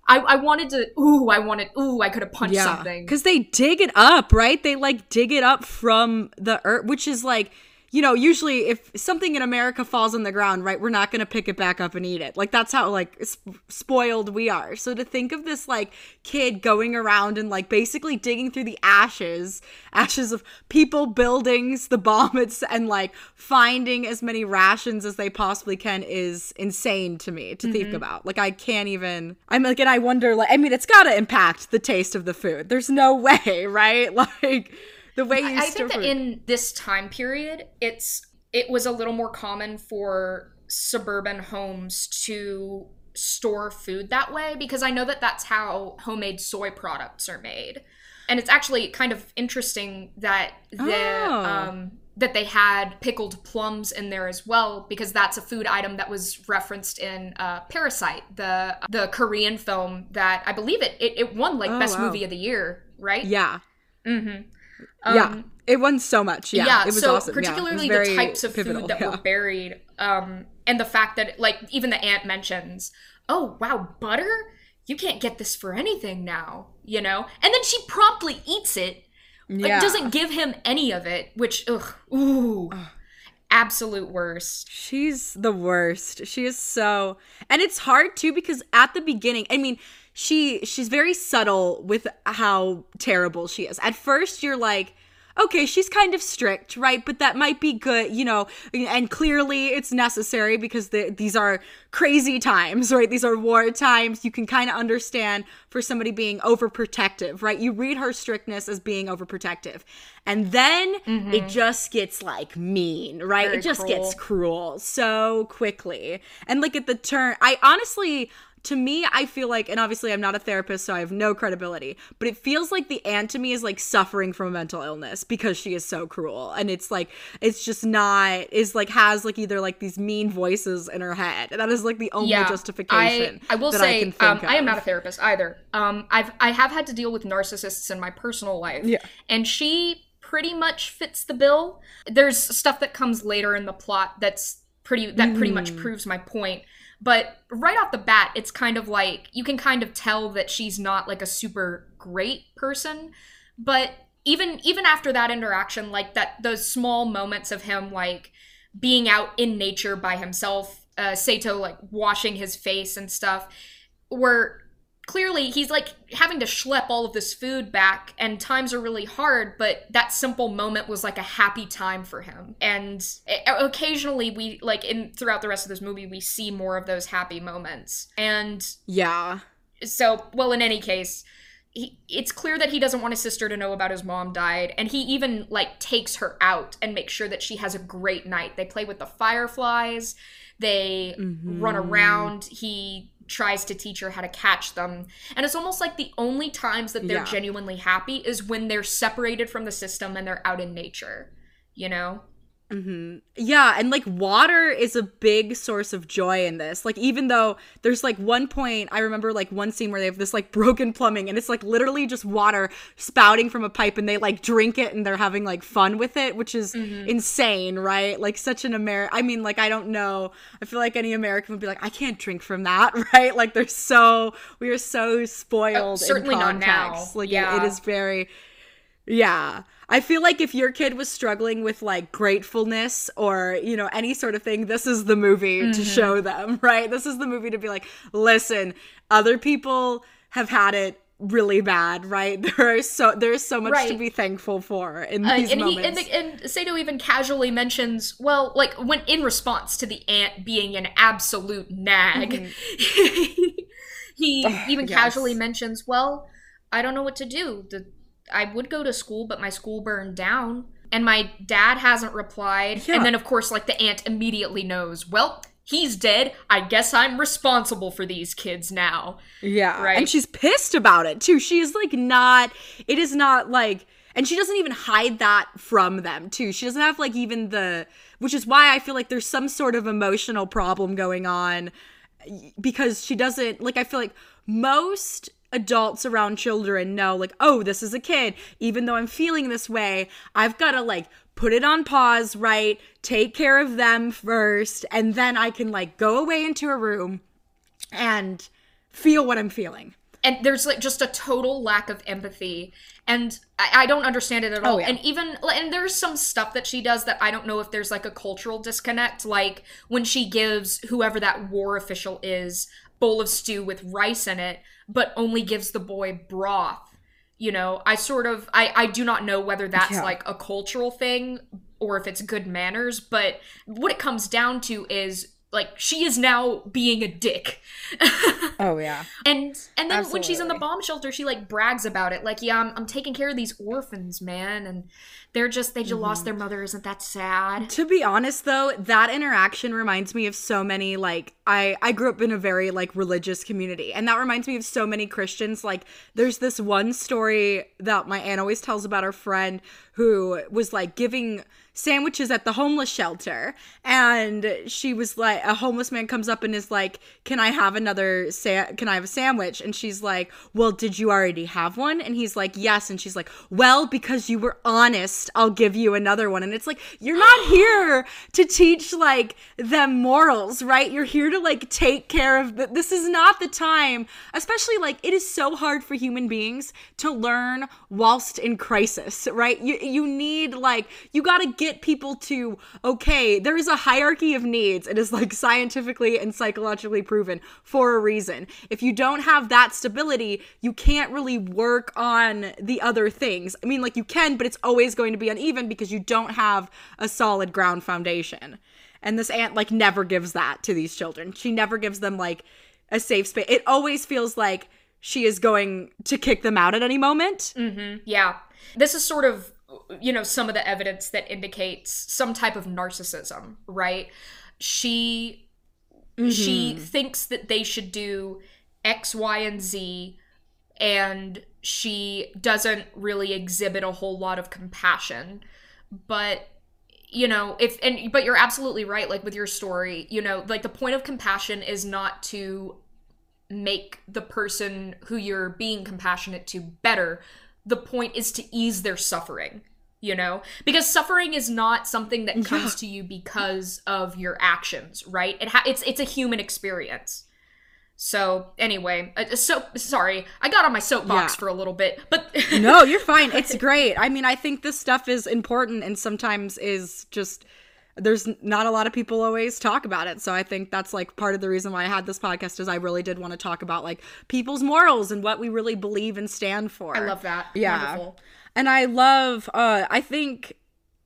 I, I wanted to ooh I wanted ooh I could have punched something because they dig it up, right? They like dig it up from the earth, which is like you know, usually if something in America falls on the ground, right, we're not going to pick it back up and eat it. Like that's how like sp- spoiled we are. So to think of this like kid going around and like basically digging through the ashes, ashes of people, buildings, the bombs, and like finding as many rations as they possibly can is insane to me to mm-hmm. think about. Like I can't even. I'm like, and I wonder, like, I mean, it's got to impact the taste of the food. There's no way, right? Like the way you I think that in this time period, it's it was a little more common for suburban homes to store food that way because I know that that's how homemade soy products are made. And it's actually kind of interesting that the oh. um, that they had pickled plums in there as well because that's a food item that was referenced in uh, Parasite, the the Korean film that I believe it it, it won like oh, best wow. movie of the year, right? Yeah. Mm-hmm. Um, yeah, it won so much. Yeah, yeah. It was so awesome. particularly yeah, the types of pivotal, food that yeah. were buried, um, and the fact that like even the aunt mentions, "Oh wow, butter! You can't get this for anything now," you know, and then she promptly eats it. Yeah. Like, doesn't give him any of it, which ugh, ooh. Ugh absolute worst. She's the worst. She is so and it's hard too because at the beginning, I mean, she she's very subtle with how terrible she is. At first you're like okay, she's kind of strict, right? But that might be good, you know, and clearly it's necessary because the, these are crazy times, right? These are war times. You can kind of understand for somebody being overprotective, right? You read her strictness as being overprotective. And then mm-hmm. it just gets like mean, right? Very it just cruel. gets cruel so quickly. And like at the turn, I honestly to me, I feel like, and obviously I'm not a therapist, so I have no credibility, but it feels like the aunt to me is like suffering from a mental illness because she is so cruel. And it's like, it's just not, is like, has like either like these mean voices in her head. That is like the only yeah, justification. I, I will say, I, can think um, I am not a therapist either. Um, I've, I have had to deal with narcissists in my personal life. Yeah. And she pretty much fits the bill. There's stuff that comes later in the plot that's pretty, that pretty much mm. proves my point but right off the bat, it's kind of like you can kind of tell that she's not like a super great person. But even even after that interaction, like that those small moments of him like being out in nature by himself, uh, Seita like washing his face and stuff, were clearly he's like having to schlep all of this food back and times are really hard but that simple moment was like a happy time for him. And occasionally we like in throughout the rest of this movie we see more of those happy moments. And yeah. so well in any case he, it's clear that he doesn't want his sister to know about his mom died and he even like takes her out and makes sure that she has a great night. They play with the fireflies. They mm-hmm. run around. He tries to teach her how to catch them. And it's almost like the only times that they're yeah. genuinely happy is when they're separated from the system and they're out in nature, you know? Mm-hmm. Yeah, and like water is a big source of joy in this. Like, even though there's like one point, I remember like one scene where they have this like broken plumbing and it's like literally just water spouting from a pipe and they like drink it and they're having like fun with it, which is mm-hmm. insane, right? Like, such an American. I mean, like, I don't know. I feel like any American would be like, I can't drink from that, right? Like, they're so, we are so spoiled. Uh, certainly not now. Like, yeah. it, it is very, yeah. I feel like if your kid was struggling with like gratefulness or, you know, any sort of thing, this is the movie mm-hmm. to show them, right? This is the movie to be like, listen, other people have had it really bad, right? There are so there's so much right. to be thankful for in these uh, and moments. He, and, the, and Seita even casually mentions, well, like when in response to the aunt being an absolute nag, mm-hmm. he even yes. casually mentions, well, I don't know what to do. The I would go to school, but my school burned down. And my dad hasn't replied. Yeah. And then, of course, like the aunt immediately knows, well, he's dead. I guess I'm responsible for these kids now. Yeah. Right. And she's pissed about it too. She's like not, it is not like, and she doesn't even hide that from them too. She doesn't have like even the, which is why I feel like there's some sort of emotional problem going on because she doesn't, like, I feel like most adults around children know like oh this is a kid even though i'm feeling this way i've got to like put it on pause right take care of them first and then i can like go away into a room and feel what I'm feeling. and there's like just a total lack of empathy and I, I don't understand it at oh, all Oh, yeah. and even and there's some stuff that she does that i don't know if there's like a cultural disconnect like when she gives whoever that war official is bowl of stew with rice in it but only gives the boy broth you know i sort of i i do not know whether that's Yeah. like a cultural thing or if it's good manners but what it comes down to is like she is now being a dick Oh yeah. and and then when she's in the bomb shelter, she like brags about it, like, "Yeah, I'm, I'm taking care of these orphans, man, and they're just they just lost Mm-hmm. their mother. Isn't that sad?" To be honest though, that interaction reminds me of so many like I I grew up in a very like religious community and that reminds me of so many Christians like there's this one story that my aunt always tells about her friend who was like giving sandwiches at the homeless shelter. And she was like a homeless man comes up and is like can i have another sa- can i have a sandwich? And she's like well did you already have one? And he's like yes. And she's like well because you were honest i'll give you another one. And it's like you're not here to teach like them morals right? You're here to like take care of the- this is not the time especially like it is so hard for human beings to learn whilst in crisis right? You you need like you got to get people to okay there is a hierarchy of needs. It is like scientifically and psychologically proven for a reason. If you don't have that stability you can't really work on the other things. I mean like you can but it's always going to be uneven because you don't have a solid ground foundation. And this aunt like never gives that to these children. She never gives them like a safe space it always feels like she is going to kick them out at any moment. Mm-hmm. Yeah, this is sort of you know some of the evidence that indicates some type of narcissism, right? She she mm-hmm. thinks that they should do X, Y, and Z, and she doesn't really exhibit a whole lot of compassion. But you know, if and but you're absolutely right. Like with your story, you know, like the point of compassion is not to make the person who you're being compassionate to better. The point is to ease their suffering, you know? Because suffering is not something that comes to you because of your actions, right? It ha- it's it's a human experience. So, anyway, uh, so sorry. I got on my soapbox Yeah. for a little bit, but no, you're fine. It's great. I mean, I think this stuff is important and sometimes is just there's not a lot of people always talk about it. So I think that's like part of the reason why I had this podcast is I really did want to talk about like people's morals and what we really believe and stand for. I love that. Yeah. Wonderful. And I love uh I think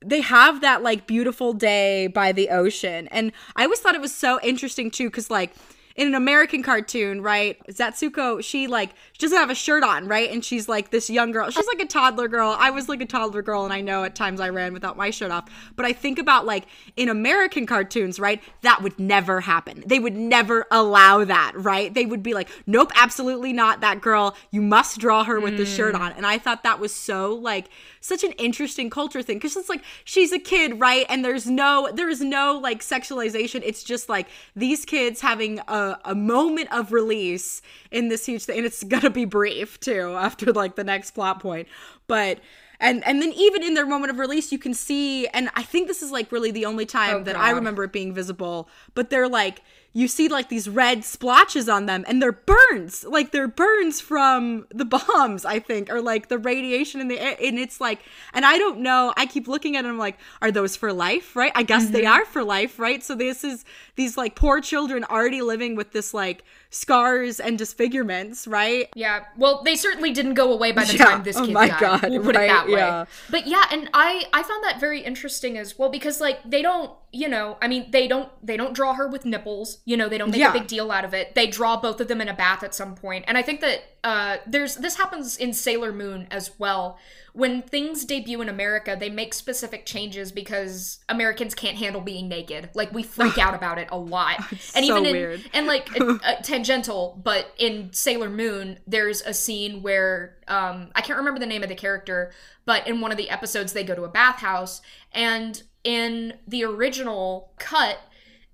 they have that like beautiful day by the ocean. And I always thought it was so interesting too cuz like in an American cartoon, right? Setsuko, she like she doesn't have a shirt on, right? And she's like this young girl. She's like a toddler girl. I was like a toddler girl and I know at times I ran without my shirt off. But I think about like in American cartoons, right? That would never happen. They would never allow that, right? They would be like, "Nope, absolutely not that girl. You must draw her with the shirt mm. on." And I thought that was so like such an interesting culture thing because it's like she's a kid, right? And there's no there is no like sexualization. It's just like these kids having a, a moment of release in this huge thing, and it's gonna be brief too after like the next plot point, but. And, and then even in their moment of release, you can see, and I think this is like really the only time Oh, that I remember it being visible. But they're like, you see like these red splotches on them, and they're burns, like they're burns from the bombs, I think, or like the radiation in the air. And it's like, and I don't know. I keep looking at them like, are those for life? Right? I guess they mm-hmm. are for life, right? So this is these like poor children already living with this like scars and disfigurements, right? Yeah, well, they certainly didn't go away by the Yeah. time this kid Oh kid my died. God, we'll put right, it that way. yeah. But yeah, and I I found that very interesting as well because like they don't, you know, I mean they don't they don't draw her with nipples. You know, they don't make Yeah. a big deal out of it. They draw both of them in a bath at some point, and I think that uh, there's this happens in Sailor Moon as well. When things debut in America, they make specific changes because Americans can't handle being naked. Like we freak out about it a lot, and so even in weird. and like uh, uh, tangential but in sailor moon there's a scene where um i can't remember the name of the character but in one of the episodes they go to a bathhouse and in the original cut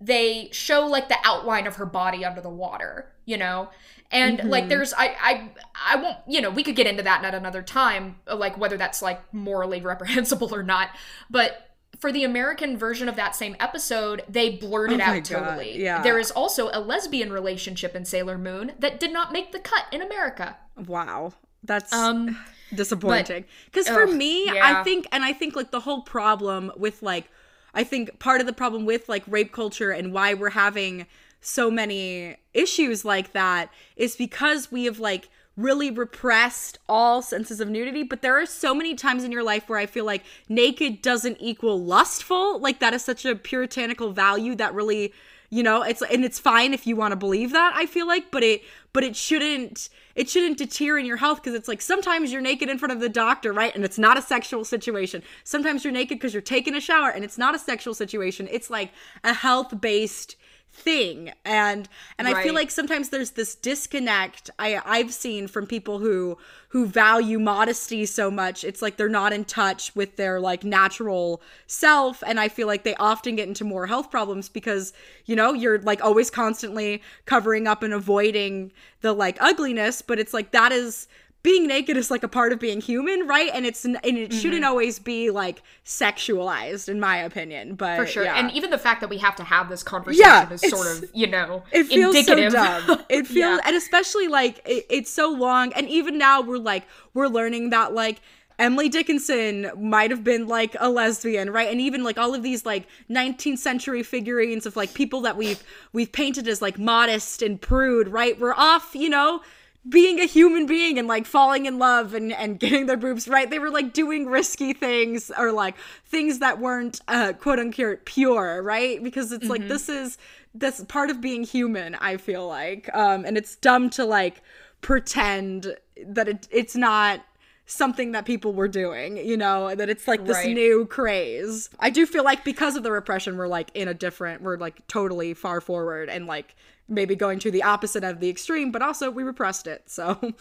they show like the outline of her body under the water you know and like there's I, I i won't you know we could get into that at another time like whether that's like morally reprehensible or not but for the American version of that same episode, they blurted Oh out God, totally. yeah. There is also a lesbian relationship in Sailor Moon that did not make the cut in America. Wow. That's Um, disappointing. Because for me, I think, and I think like the whole problem with like, I think part of the problem with like rape culture and why we're having so many issues like that is because we have like really repressed all senses of nudity. But there are so many times in your life where i feel like naked doesn't equal lustful. Like that is such a puritanical value that really you know it's and it's fine if you want to believe that i feel like but it but it shouldn't it shouldn't deter in your health because it's like sometimes you're naked in front of the doctor right? And it's not a sexual situation. Sometimes you're naked because you're taking a shower and it's not a sexual situation. It's like a health based thing. And and i feel like sometimes there's this disconnect i i've seen from people who who value modesty so much. It's like they're not in touch with their like natural self. And i feel like they often get into more health problems because you know you're like always constantly covering up and avoiding the like ugliness. But it's like that is being naked is like a part of being human right and it's and it shouldn't mm-hmm. always be like sexualized in my opinion but for sure. yeah. And even the fact that we have to have this conversation Yeah, is sort of, you know, it feels indicative. so dumb. It feels, Yeah. and especially like it, it's so long, and even now we're like we're learning that like Emily Dickinson might have been like a lesbian, right? And even like all of these like 19th century figurines of like people that we've we've painted as like modest and prude, right? We're off, you know, being a human being and like falling in love and and getting their boobs right. They were like doing risky things or like things that weren't uh quote unquote pure, right? Because it's like this is this part of being human, I feel like. Um and it's dumb to like pretend that it, it's not something that people were doing, you know, that it's like this Right. new craze. I do feel like because of the repression, we're like in a different, we're like totally far forward and like maybe going to the opposite of the extreme, but also we repressed it. So,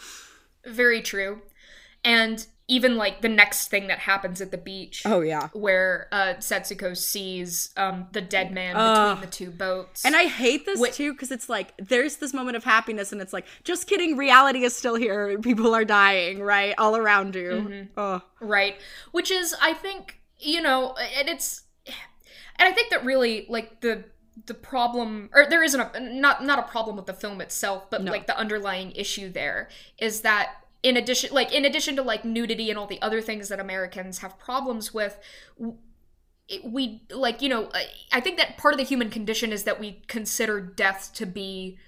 Very true. And even like the next thing that happens at the beach. oh yeah. Where uh, Setsuko sees um, the dead man Ugh. between the two boats. And I hate this Wait- too because it's like there's this moment of happiness and it's like just kidding, reality is still here. People are dying, right, all around you. Mm-hmm. Oh, right which is i think you know and it's and i think that really like the the problem or there isn't a not not a problem with the film itself but No. like the underlying issue there is that in addition like in addition to like nudity and all the other things that americans have problems with we like you know I- i think that part of the human condition is that we consider death to be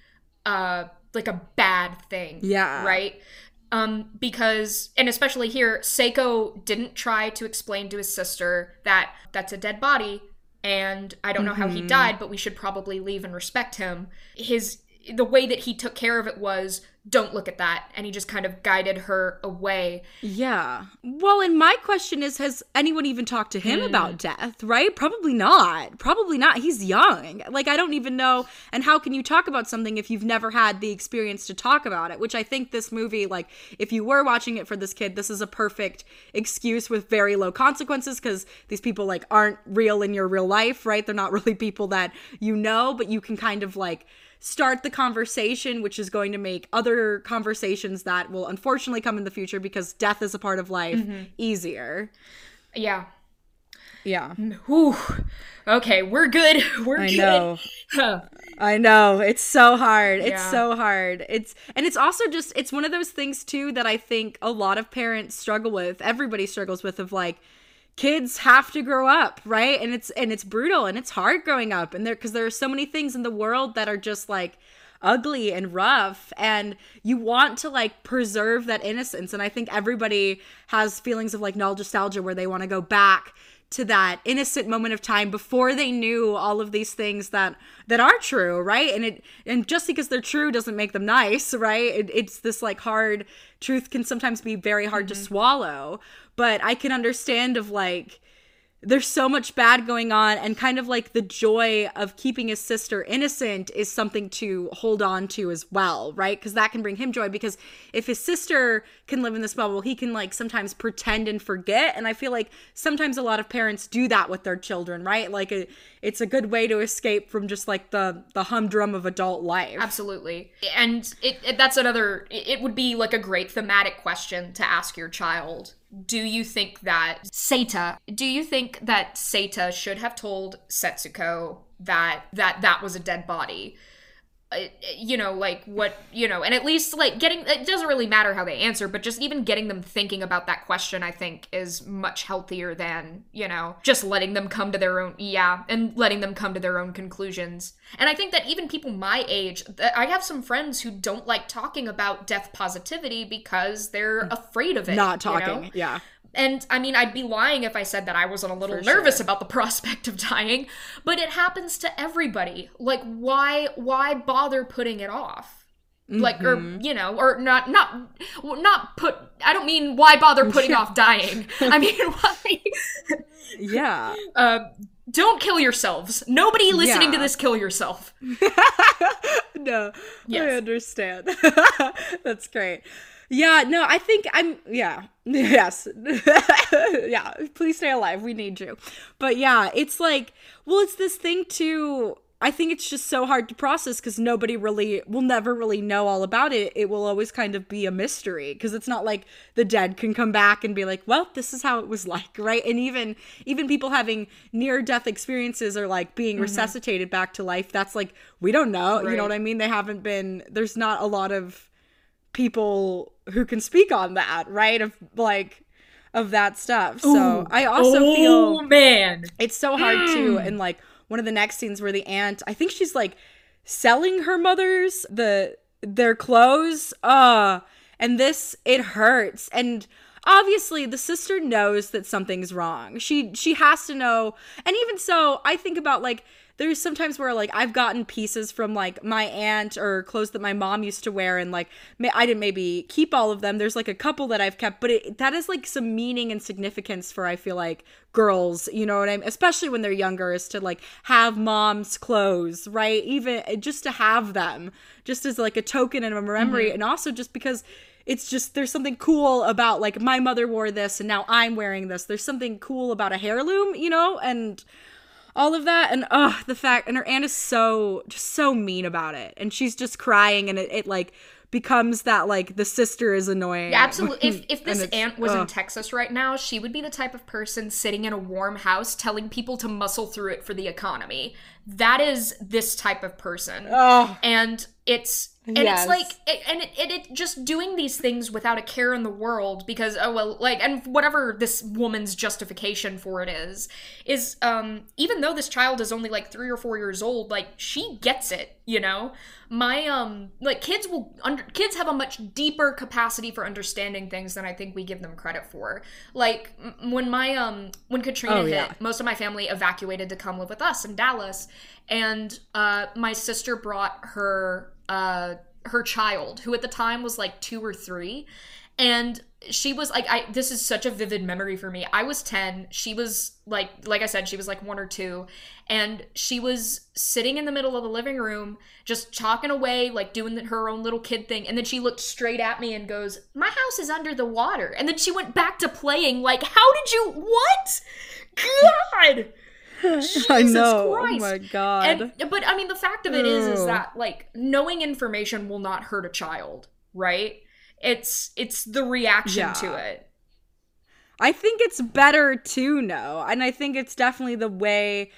uh like a bad thing Yeah. right um because and especially here Seita didn't try to explain to his sister that that's a dead body and I don't know how he mm-hmm. died but we should probably leave and respect him. His the way that he took care of it was don't look at that and he just kind of guided her away Yeah. Well, and my question is has anyone even talked to Hmm. him about death, right? Probably not. Probably not. He's young. Like, I don't even know. And how can you talk about something if you've never had the experience to talk about it? Which I think this movie, like, if you were watching it for this kid, this is a perfect excuse with very low consequences because these people, like, aren't real in your real life, right? They're not really people that you know, but you can kind of, like, start the conversation, which is going to make other conversations that will unfortunately come in the future because death is a part of life mm-hmm. easier. yeah Yeah. Okay we're good we're I good know. Huh. I know. It's so hard. It's Yeah. so hard. It's and it's also just it's one of those things too that I think a lot of parents struggle with. Everybody struggles with of like kids have to grow up, right? And it's and it's brutal and it's hard growing up and there cuz there are so many things in the world that are just like ugly and rough and you want to like preserve that innocence and I think everybody has feelings of like nostalgia where they want to go back to that innocent moment of time before they knew all of these things that that are true right? And it and just because they're true doesn't make them nice right? It, it's this like hard truth can sometimes be very hard to mm-hmm. swallow but i can understand of like there's so much bad going on and kind of like the joy of keeping his sister innocent is something to hold on to as well right? Because that can bring him joy because if his sister can live in this bubble he can like sometimes pretend and forget and i feel like sometimes a lot of parents do that with their children right? Like it, it's a good way to escape from just like the the humdrum of adult life. Absolutely. And it, it that's another it would be like a great thematic question to ask your child do you think that Seita, do you think that Seita should have told Setsuko that that that was a dead body? Uh, uh, you know, like what, you know, and at least like getting it doesn't really matter how they answer, but just even getting them thinking about that question, I think is much healthier than, you know, just letting them come to their own, yeah, and letting them come to their own conclusions. And I think that even people my age, uh, I have some friends who don't like talking about death positivity because they're mm. afraid of it. Not you know? talking. Yeah. And I mean, I'd be lying if I said that I wasn't a little For nervous sure. about the prospect of dying, but it happens to everybody. Like why why bother putting it off? Like or Mm-hmm. you know, or not not not put I don't mean why bother putting off dying. I mean why Yeah. uh don't kill yourselves. Nobody listening to this kill yourself. no, Yes. I understand. That's great. Yeah, no, I think I'm, yeah, yes. yeah, please stay alive. We need you. But yeah, it's like, well, it's this thing too. I think it's just so hard to process because nobody really will never really know all about it. It will always kind of be a mystery because it's not like the dead can come back and be like, "Well, this is how it was like," right? And even even people having near death experiences or like being mm-hmm. resuscitated back to life, that's like we don't know. You know what I mean? They haven't been. There's not a lot of people who can speak on that, right? Of like of that stuff. So I also oh, feel man. it's so hard too and like one of the next scenes where the aunt i think she's like selling her mother's the their clothes uh and this it hurts and obviously the sister knows that something's wrong she she has to know and even so i think about like there's sometimes where like I've gotten pieces from like my aunt or clothes that my mom used to wear and like may- I didn't maybe keep all of them. There's like a couple that I've kept, but it, that is like some meaning and significance for I feel like girls, you know what I mean? Especially when they're younger, is to like have mom's clothes, right? Even eh, just to have them, just as like a token and a memory, and also just because it's just there's something cool about like my mother wore this and now I'm wearing this. There's something cool about a heirloom, you know, and all of that and uh the fact and her aunt is so just so mean about it and she's just crying and it, it like becomes that like the sister is annoying Yeah, absolutely. If if this aunt was in. Texas right now, she would be the type of person sitting in a warm house telling people to muscle through it for the economy. That is this type of person. oh and it's and Yes. it's like it, and it, it, it just doing these things without a care in the world because oh well like and whatever this woman's justification for it is is um even though this child is only like three or four years old like she gets it you know my um like kids will under kids have a much deeper capacity for understanding things than i think we give them credit for like m- when my um when katrina Oh, hit yeah. most of my family evacuated to come live with us in Dallas, and uh, my sister brought her uh, her child, who at the time was like two or three, and she was like, I this is such a vivid memory for me. I was ten, she was like, like I said, she was like one or two, and she was sitting in the middle of the living room, just talking away, like doing her own little kid thing, and then she looked straight at me and goes, "My house is under the water," and then she went back to playing. Like, how did you what? God. i Jesus know oh Christ. oh my god And but I mean the fact of it is is Ugh. that like knowing information will not hurt a child, right? It's it's the reaction to it. I think it's better to know. And I think it's definitely the way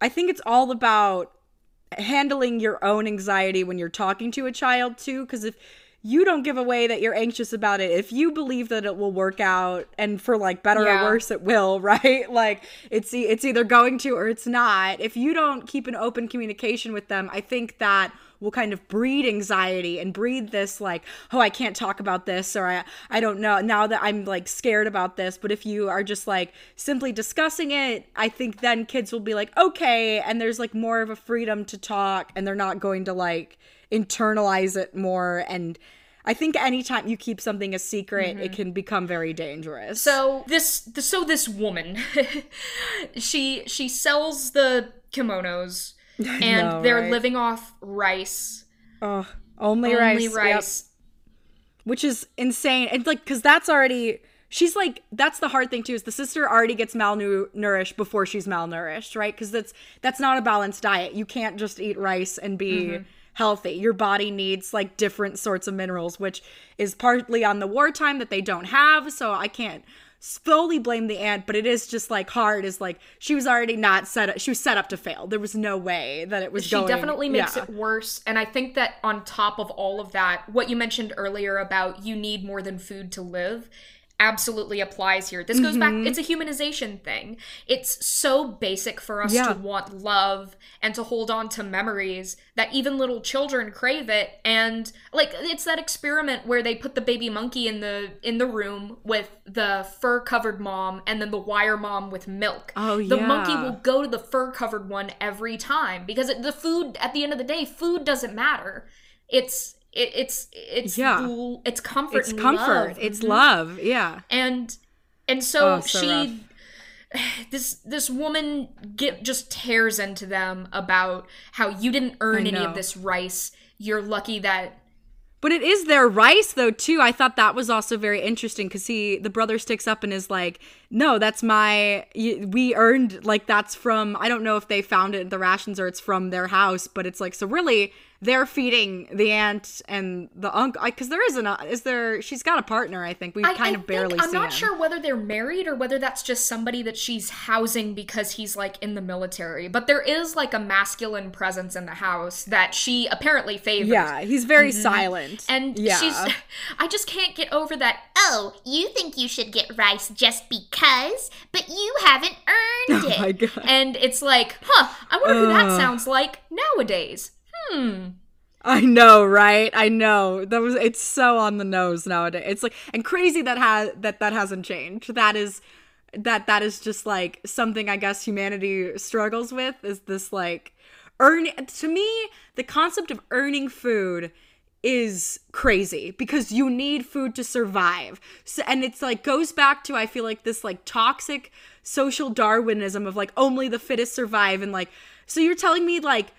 I think it's all about handling your own anxiety when you're talking to a child too because if you don't give away that you're anxious about it. If you believe that it will work out and for like better Yeah. or worse it will right? Like it's e- it's either going to or it's not. If you don't keep an open communication with them i think that will kind of breed anxiety and breed this like oh i can't talk about this or i i don't know now that i'm like scared about this. But if you are just like simply discussing it i think then kids will be like okay and there's like more of a freedom to talk and they're not going to like internalize it more and i think anytime you keep something a secret it mm-hmm. can become very dangerous So this so this woman she she sells the kimonos and know, they're right? living off rice. oh only, Only rice, rice. Yep. which is insane and like because that's already she's like that's the hard thing too is the sister already gets malnourished before she's malnourished right because that's that's not a balanced diet you can't just eat rice and be mm-hmm. Healthy. Your body needs like different sorts of minerals, which is partly on the wartime that they don't have. So I can't fully blame the aunt, but it is just like hard. Is like she was already not set up. She was set up to fail. There was no way that it was. She going, definitely makes yeah. it worse. And I think that on top of all of that, what you mentioned earlier about you need more than food to live absolutely applies here. This goes Mm-hmm. back, it's a humanization thing. It's so basic for us Yeah. to want love and to hold on to memories that even little children crave it. And like it's that experiment where they put the baby monkey in the in the room with the fur covered mom and then the wire mom with milk. Oh, yeah. The monkey will go to the fur covered one every time because it, the food at the end of the day, food doesn't matter. It's it, it's it's Yeah. l- it's comfort. It's comfort. love. It's Mhm. love. Yeah. And and so, Oh, so she rough. this this woman get just tears into them about how you didn't earn any of this rice. You're lucky that But it is their rice though too. I thought that was also very interesting because he, the brother, sticks up and is like, "No, that's my. We earned like that's from. I don't know if they found it in the rations or it's from their house, but it's like so really they're feeding the aunt and the uncle because there is an is there. She's got a partner. I think we kind I of barely. I'm not him. sure whether they're married or whether that's just somebody that she's housing because he's like in the military. But there is like a masculine presence in the house that she apparently favors. Yeah, he's very silent. Mm-hmm. And yeah. she's I just can't get over that. Oh, you think you should get rice just because, but you haven't earned Oh it. my god. And it's like, huh, I wonder who that sounds like nowadays. Hmm. I know, right? I know. That was it's so on the nose nowadays. It's like and crazy that has that that hasn't changed. That is that that is just like something I guess humanity struggles with is this like earn to me the concept of earning food is crazy because you need food to survive. So, and it's like goes back to I feel like this like toxic social darwinism of like only the fittest survive and like so you're telling me like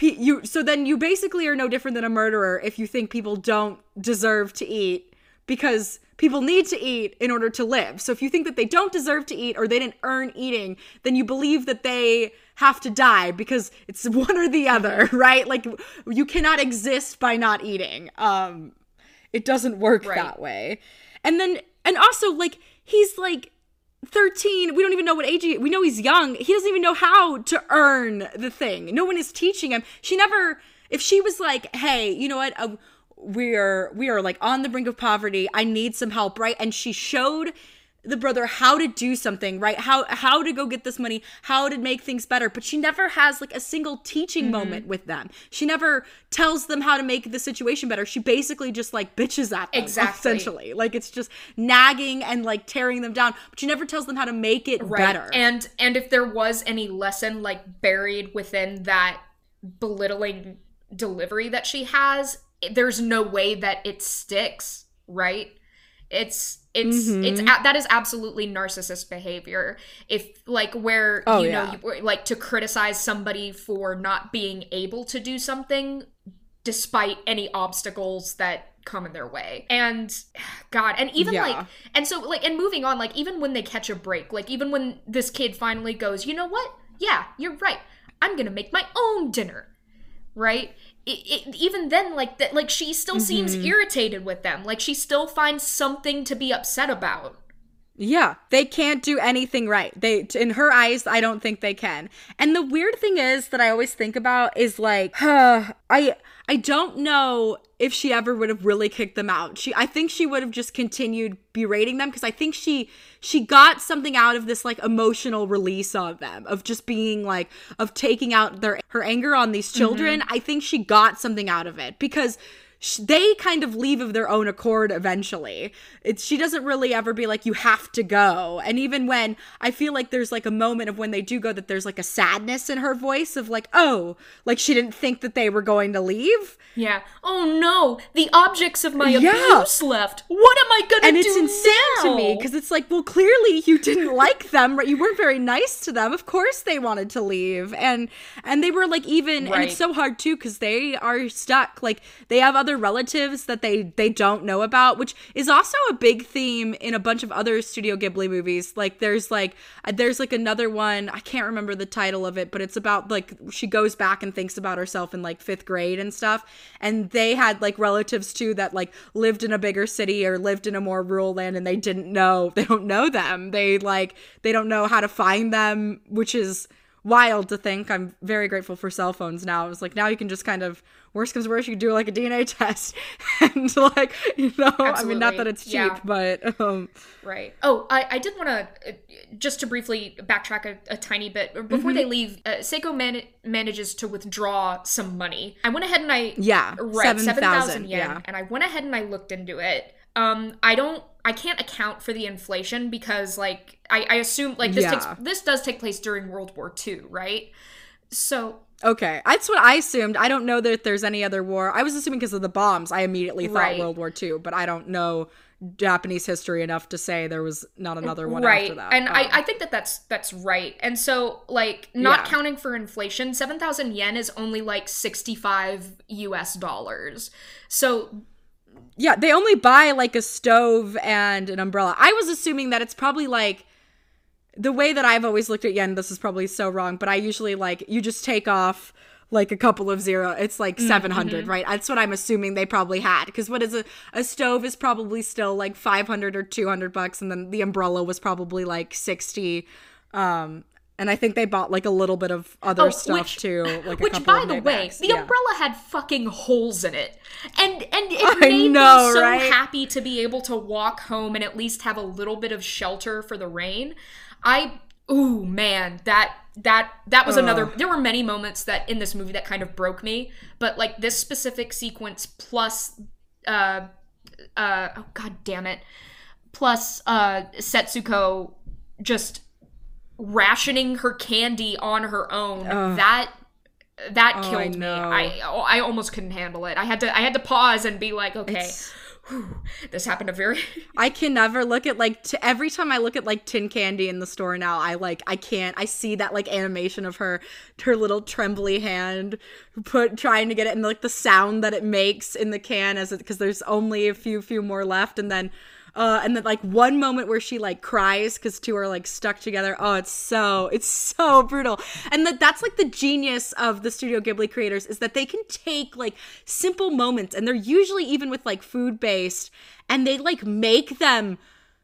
you so then you basically are no different than a murderer if you think people don't deserve to eat because people need to eat in order to live. So if you think that they don't deserve to eat or they didn't earn eating, then you believe that they have to die because it's one or the other, right? Like you cannot exist by not eating. Um it doesn't work Right. that way. And then and also like he's like 13 we don't even know what age he we know he's young he doesn't even know how to earn the thing no one is teaching him she never if she was like hey you know what uh, we're we are like on the brink of poverty i need some help right and she showed the brother how to do something right? How how to go get this money how to make things better. But she never has like a single teaching Mm-hmm. moment with them. She never tells them how to make the situation better. She basically just like bitches at them Exactly. essentially. Like it's just nagging and like tearing them down but she never tells them how to make it better. And and if there was any lesson like buried within that belittling delivery that she has, there's no way that it sticks, right? It's it's it's Mm-hmm. a- that is absolutely narcissist behavior. If like where Oh, you know yeah. you, like to criticize somebody for not being able to do something despite any obstacles that come in their way. And god, and even Yeah. like and so like and moving on like even when they catch a break, like even when this kid finally goes, "You know what? Yeah, you're right. I'm going to make my own dinner." Right? It, it, even then like that like she still seems Mm-hmm. irritated with them. Like she still finds something to be upset about. Yeah, they can't do anything right. They in her eyes, I don't think they can. And the weird thing is that I always think about is like, huh, I I don't know if she ever would have really kicked them out. She I think she would have just continued berating them because I think she she got something out of this like emotional release of them of just being like of taking out their her anger on these mm-hmm. children. I think she got something out of it because they kind of leave of their own accord eventually. It's she doesn't really ever be like you have to go. And even when I feel like there's like a moment of when they do go that there's like a sadness in her voice of like oh, like she didn't think that they were going to leave. Yeah. Oh no, the objects of my Yeah. abuse left. What am I gonna do? And it's insane to me because it's like, well, clearly you didn't like them, right? You weren't very nice to them. Of course they wanted to leave, and and they were like even, and Right. it's so hard too because they are stuck. Like they have other other relatives that they they don't know about, which is also a big theme in a bunch of other Studio Ghibli movies. Like there's like uh, there's like another one, I can't remember the title of it, but it's about like she goes back and thinks about herself in like 5th grade and stuff. And they had like relatives too that like lived in a bigger city or lived in a more rural land and they didn't know, they don't know them. They like they don't know how to find them, which is wild to think. I'm very grateful for cell phones now. It was like now you can just kind of worst comes worst, you can do like a DNA test and like you know, Absolutely. I mean not that it's cheap, Yeah. but um Right. Oh, I, I did want to, uh, just to briefly backtrack a, a tiny bit. Before they leave, uh, Seita man- manages to withdraw some money. I went ahead and I. yeah, Right, 7,000, 7,000 yen. yeah. And I went ahead and I looked into it. Um, I don't, I can't account for the inflation because, like, I, I assume, like, this Yeah. takes, this does take place during World War II, right? So, Okay, that's what I assumed. I don't know that there's any other war. I was assuming because of the bombs. I immediately thought Right. World War II, but I don't know Japanese history enough to say there was not another one right after that. and Um, I, I think that that's that's right and so like not Yeah. counting for inflation 7000 yen is only like 65 us dollars so Yeah, they only buy like a stove and an umbrella. I was assuming that it's probably like the way that I've always looked at yen. This is probably so wrong, but I usually like you just take off like a couple of zero. It's like 700, right? That's what I'm assuming they probably had. Because what is a a stove is probably still like 500 or 200 bucks, and then the umbrella was probably like 60. Um, and I think they bought like a little bit of other Oh, stuff which- too, like a which by the way the Yeah. umbrella had fucking holes in it and and it I made know, me so right? happy to be able to walk home and at least have a little bit of shelter for the rain i ooh man that that that was another there were many moments that in this movie that kind of broke me but like this specific sequence plus uh uh oh god damn it plus uh setsuko just rationing her candy on her own Ugh. that that Oh, I killed me i i almost couldn't handle it i had to i had to pause and be like okay whew, this happened a very I can never look at like t- every time I look at like tin candy in the store now. I like I can't. I see that like animation of her her little trembly hand put trying to get it and like the sound that it makes in the can as it because there's only a few few more left and then. Uh, and then like one moment where she like cries because two are like stuck together. Oh, it's so it's so brutal. And that that's like the genius of the Studio Ghibli creators is that they can take like simple moments and they're usually even with like food based and they like make them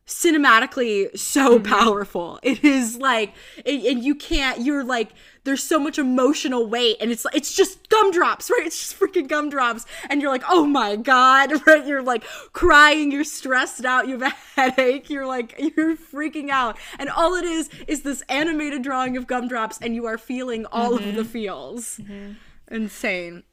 cinematically so mm-hmm. powerful. It is like and, and you can't you're like there's so much emotional weight and it's it's just gumdrops, right? It's just freaking gumdrops and you're like, "Oh my god." Right? You're like crying, you're stressed out, you have a headache, you're like you're freaking out. And all it is is this animated drawing of gumdrops and you are feeling all of the mm-hmm. feels. Mm-hmm. Insane.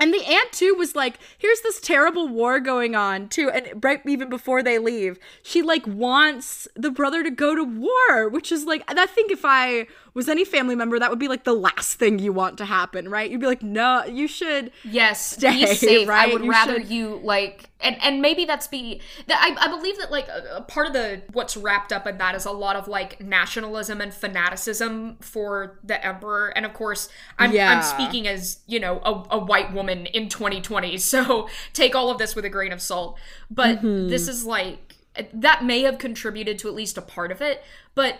And the aunt too was like, here's this terrible war going on too, and right even before they leave, she like wants the brother to go to war, which is like I think if I was any family member, that would be like the last thing you want to happen, right? You'd be like, no, you should. yes Stay, be safe i would You rather should- you like and and maybe that's be that I, I believe that like a, a part of the what's wrapped up in that is a lot of like nationalism and fanaticism for the emperor and of course i'm Yeah. i'm speaking as you know a, a white woman in 2020 so take all of this with a grain of salt but Mm-hmm. this is like that may have contributed to at least a part of it but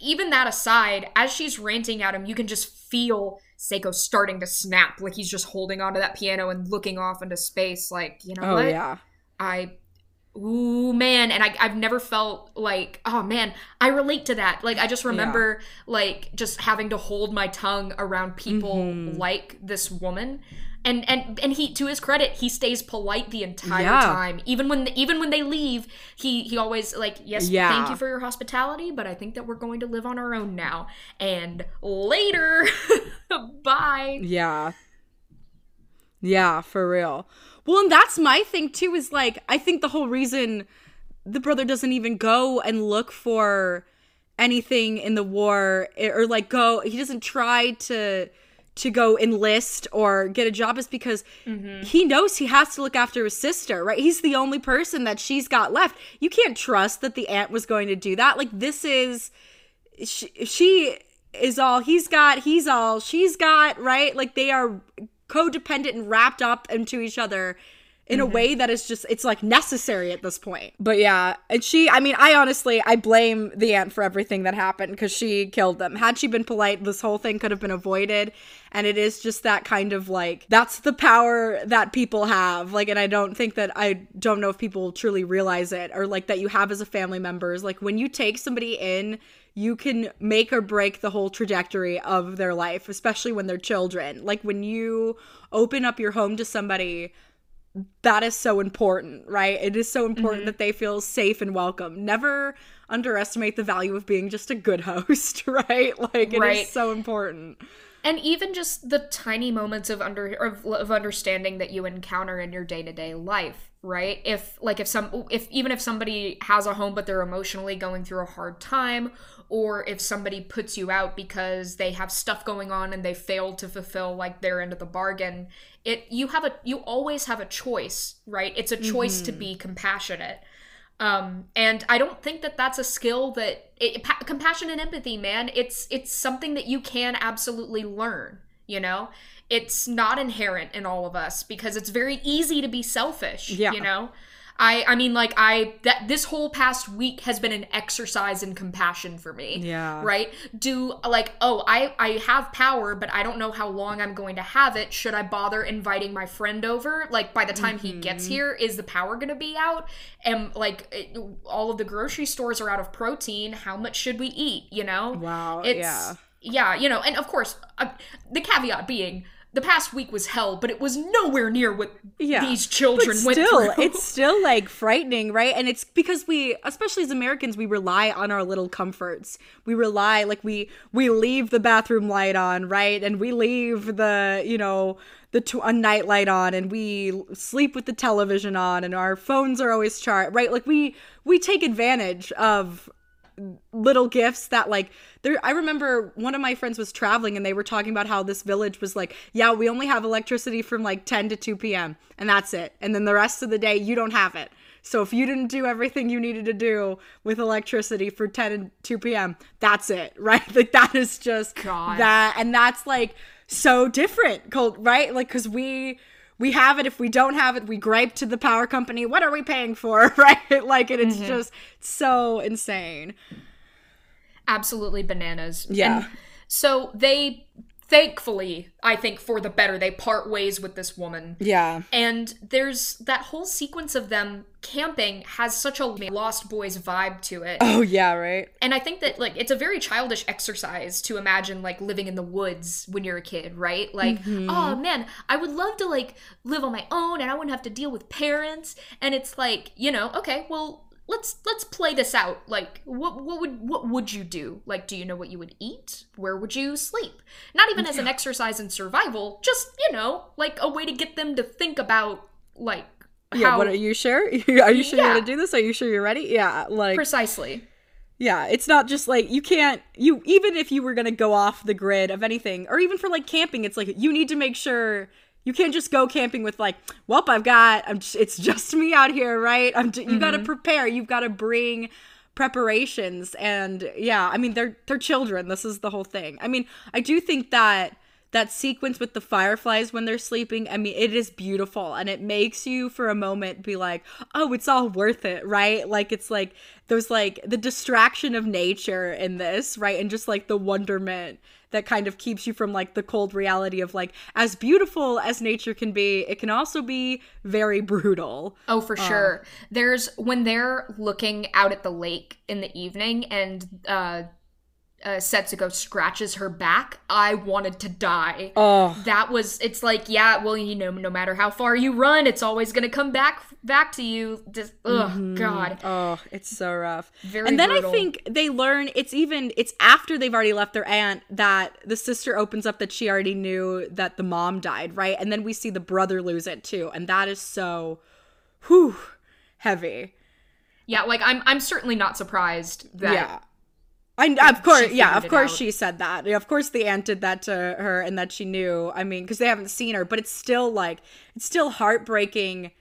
even that aside, as she's ranting at him, you can just feel Seiko starting to snap, like he's just holding onto that piano and looking off into space. Like, you know Oh what? yeah. I, ooh man, and I, I've never felt like, oh man, I relate to that. Like, I just remember like just having to hold my tongue around people Mhm. like this woman. And, and and he to his credit he stays polite the entire Yeah. time even when even when they leave he he always like yes yeah. thank you for your hospitality, but I think that we're going to live on our own now. And later, bye. Yeah. Yeah, for real. Well, and that's my thing too is like I think the whole reason the brother doesn't even go and look for anything in the war eh, or like go he doesn't try to to go enlist or get a job is because mm-hmm. he knows he has to look after his sister, right? He's the only person that she's got left. You can't trust that the aunt was going to do that. Like this is she, she is all he's got, he's all she's got, right? Like they are codependent and wrapped up into each other in a mm-hmm. way that is just it's like necessary at this point. But yeah, and she I mean, I honestly I blame the aunt for everything that happened cuz she killed them. Had she been polite, this whole thing could have been avoided. And it is just that kind of like that's the power that people have. Like and I don't think that I don't know if people truly realize it or like that you have as a family member is Like when you take somebody in you can make or break the whole trajectory of their life, especially when they're children. Like when you open up your home to somebody that is so important, right? It is so important mm-hmm. that they feel safe and welcome. Never underestimate the value of being just a good host, right? Like it is Right. so important. and even just the tiny moments of under of, of understanding that you encounter in your day-to-day life right if like if some if even if somebody has a home but they're emotionally going through a hard time or if somebody puts you out because they have stuff going on and they failed to fulfill like their end of the bargain it you have a you always have a choice right? It's a choice to be compassionate. Um and i don't think that that's a skill that it, pa- compassion and empathy man it's it's something that you can absolutely learn you know? It's not inherent in all of us because it's very easy to be selfish Yeah. you know i i mean like i that this whole past week has been an exercise in compassion for me. Yeah. right? Do like oh i i have power but i don't know how long i'm going to have it. Should i bother inviting my friend over? Like by the time he gets Mm-hmm. here is the power going to be out? And like it, all of the grocery stores are out of protein. How much should we eat? You know? Wow, it's yeah. yeah you know and of course uh, the caveat being the past week was hell but it was nowhere near what Yeah. these children but went still, through it's still like frightening, right? And it's because we, especially as Americans, we rely on our little comforts. We rely, like we we leave the bathroom light on, right? And we leave the, you know, the t- a night light on, and we sleep with the television on, and our phones are always charged, right? Like we we take advantage of little gifts that like there I remember one of my friends was traveling and they were talking about how this village was like yeah we only have electricity from like 10 to 2 p.m. and that's it and then the rest of the day you don't have it so if you didn't do everything you needed to do with electricity for 10 and 2 p.m. that's it right like that is just God. that and that's like so different cult right like cuz we we have it if we don't have it we gripe to the power company what are we paying for right like and it's Mm-hmm. just so insane absolutely bananas Yeah. and so they thankfully i think for the better they part ways with this woman yeah And there's that whole sequence of them camping has such a Lost Boys vibe to it. oh yeah right And I think that like it's a very childish exercise to imagine like living in the woods when you're a kid, right? Like, oh man, I would love to like live on my own and I wouldn't have to deal with parents. And it's like, you know, okay, well, let's let's play this out. Like, what what would what would you do? Like, do you know what you would eat? Where would you sleep? Not even as an exercise in survival, just, you know, like a way to get them to think about like yeah how what are you sure are you sure you're gonna do this are you sure you're ready yeah like precisely. yeah it's not just like you can't you even if you were gonna go off the grid of anything or even for like camping it's like you need to make sure you can't just go camping with like well i've got I'm it's just me out here right? I'm you gotta mm-hmm. prepare. You've gotta bring preparations. And yeah i mean they're they're children. This is the whole thing. I mean i do think that that sequence with the fireflies when they're sleeping i mean it is beautiful and it makes you for a moment be like oh it's all worth it right? Like it's like there's like the distraction of nature in this right? And just like the wonderment that kind of keeps you from like the cold reality of like as beautiful as nature can be it can also be very brutal. Oh, for sure. There's when they're looking out at the lake in the evening and uh, uh Setsuko scratches her back. I wanted to die. oh That was it's like, yeah, well, you know, no matter how far you run, it's always going to come back back to you. Just oh god. Oh, it's so rough. Very and then brutal. I think they learn it's even it's after they've already left their aunt that the sister opens up that she already knew that the mom died, right? And then we see the brother lose it too, and that is so whew heavy. Yeah, like I'm I'm certainly not surprised that yeah. I, of course, yeah, of course out. she said that. Of course the aunt did that to her and that she knew. I mean, because they haven't seen her, but it's still like, it's still heartbreaking.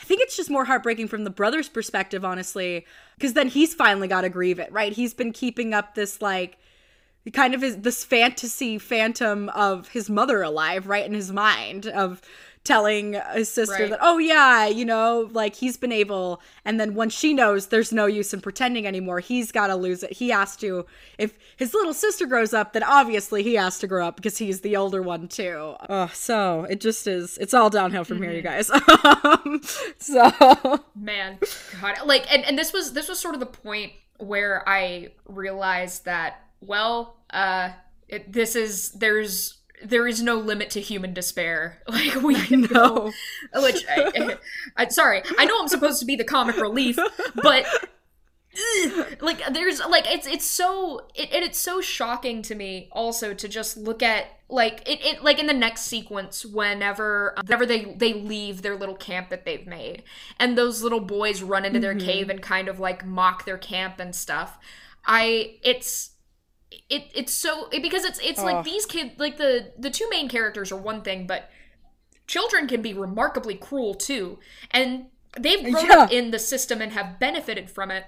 I think it's just more heartbreaking from the brother's perspective, honestly, because then he's finally got to grieve it, right? He's been keeping up this like, kind of his this fantasy phantom of his mother alive, right in his mind of telling his sister Right. that oh yeah you know like he's been able and then once she knows there's no use in pretending anymore he's got to lose it. He has to if his little sister grows up then obviously he has to grow up because he's the older one too. Oh so it just is it's all downhill from here you guys. Um, so man god like and, and this was this was sort of the point where i realized that well uh it, this is there's there is no limit to human despair. Like we no which I, I, sorry i know i'm supposed to be the comic relief but ugh, like there's like it's it's so it, and it's so shocking to me also to just look at like it, it like in the next sequence whenever whenever they they leave their little camp that they've made and those little boys run into their mm-hmm. cave and kind of like mock their camp and stuff i it's it it's so it, because it's it's Ugh. like these kids like the the two main characters are one thing but children can be remarkably cruel too and they've grown Yeah. up in the system and have benefited from it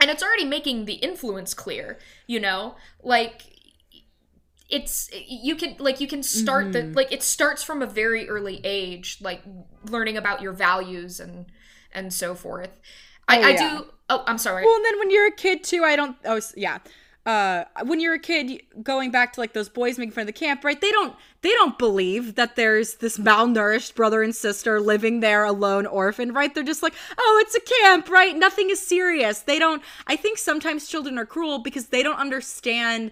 and it's already making the influence clear you know like it's you can like you can start the mm-hmm. like it starts from a very early age like learning about your values and and so forth i Oh, i yeah. do oh i'm sorry Well, and then when you're a kid too, I don't. Oh, yeah. Uh, when you're a kid, going back to like those boys making fun of the camp, right? They don't. They don't believe that there's this malnourished brother and sister living there alone, orphaned, right? They're just like, oh, it's a camp, right? Nothing is serious. They don't. I think sometimes children are cruel because they don't understand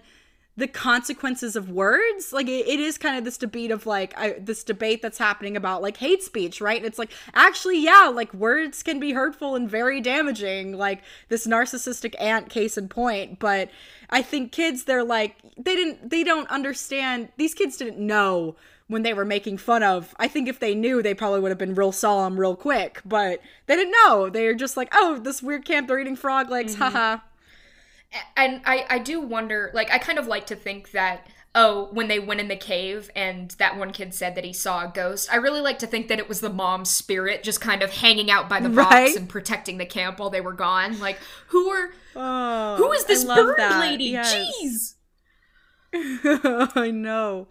the consequences of words like it, it is kind of this debate of like I, this debate that's happening about like hate speech right and it's like actually yeah like words can be hurtful and very damaging like this narcissistic aunt case in point but i think kids they're like they didn't they don't understand these kids didn't know when they were making fun of i think if they knew they probably would have been real solemn real quick but they didn't know. They're just like oh this weird camp they're eating frog legs mm-hmm. haha. And I, I do wonder like i kind of like to think that oh when they went in the cave and that one kid said that he saw a ghost i really like to think that it was the mom's spirit just kind of hanging out by the rocks Right. and protecting the camp while they were gone like who are oh who is this bird that. lady Yes. jeez I know.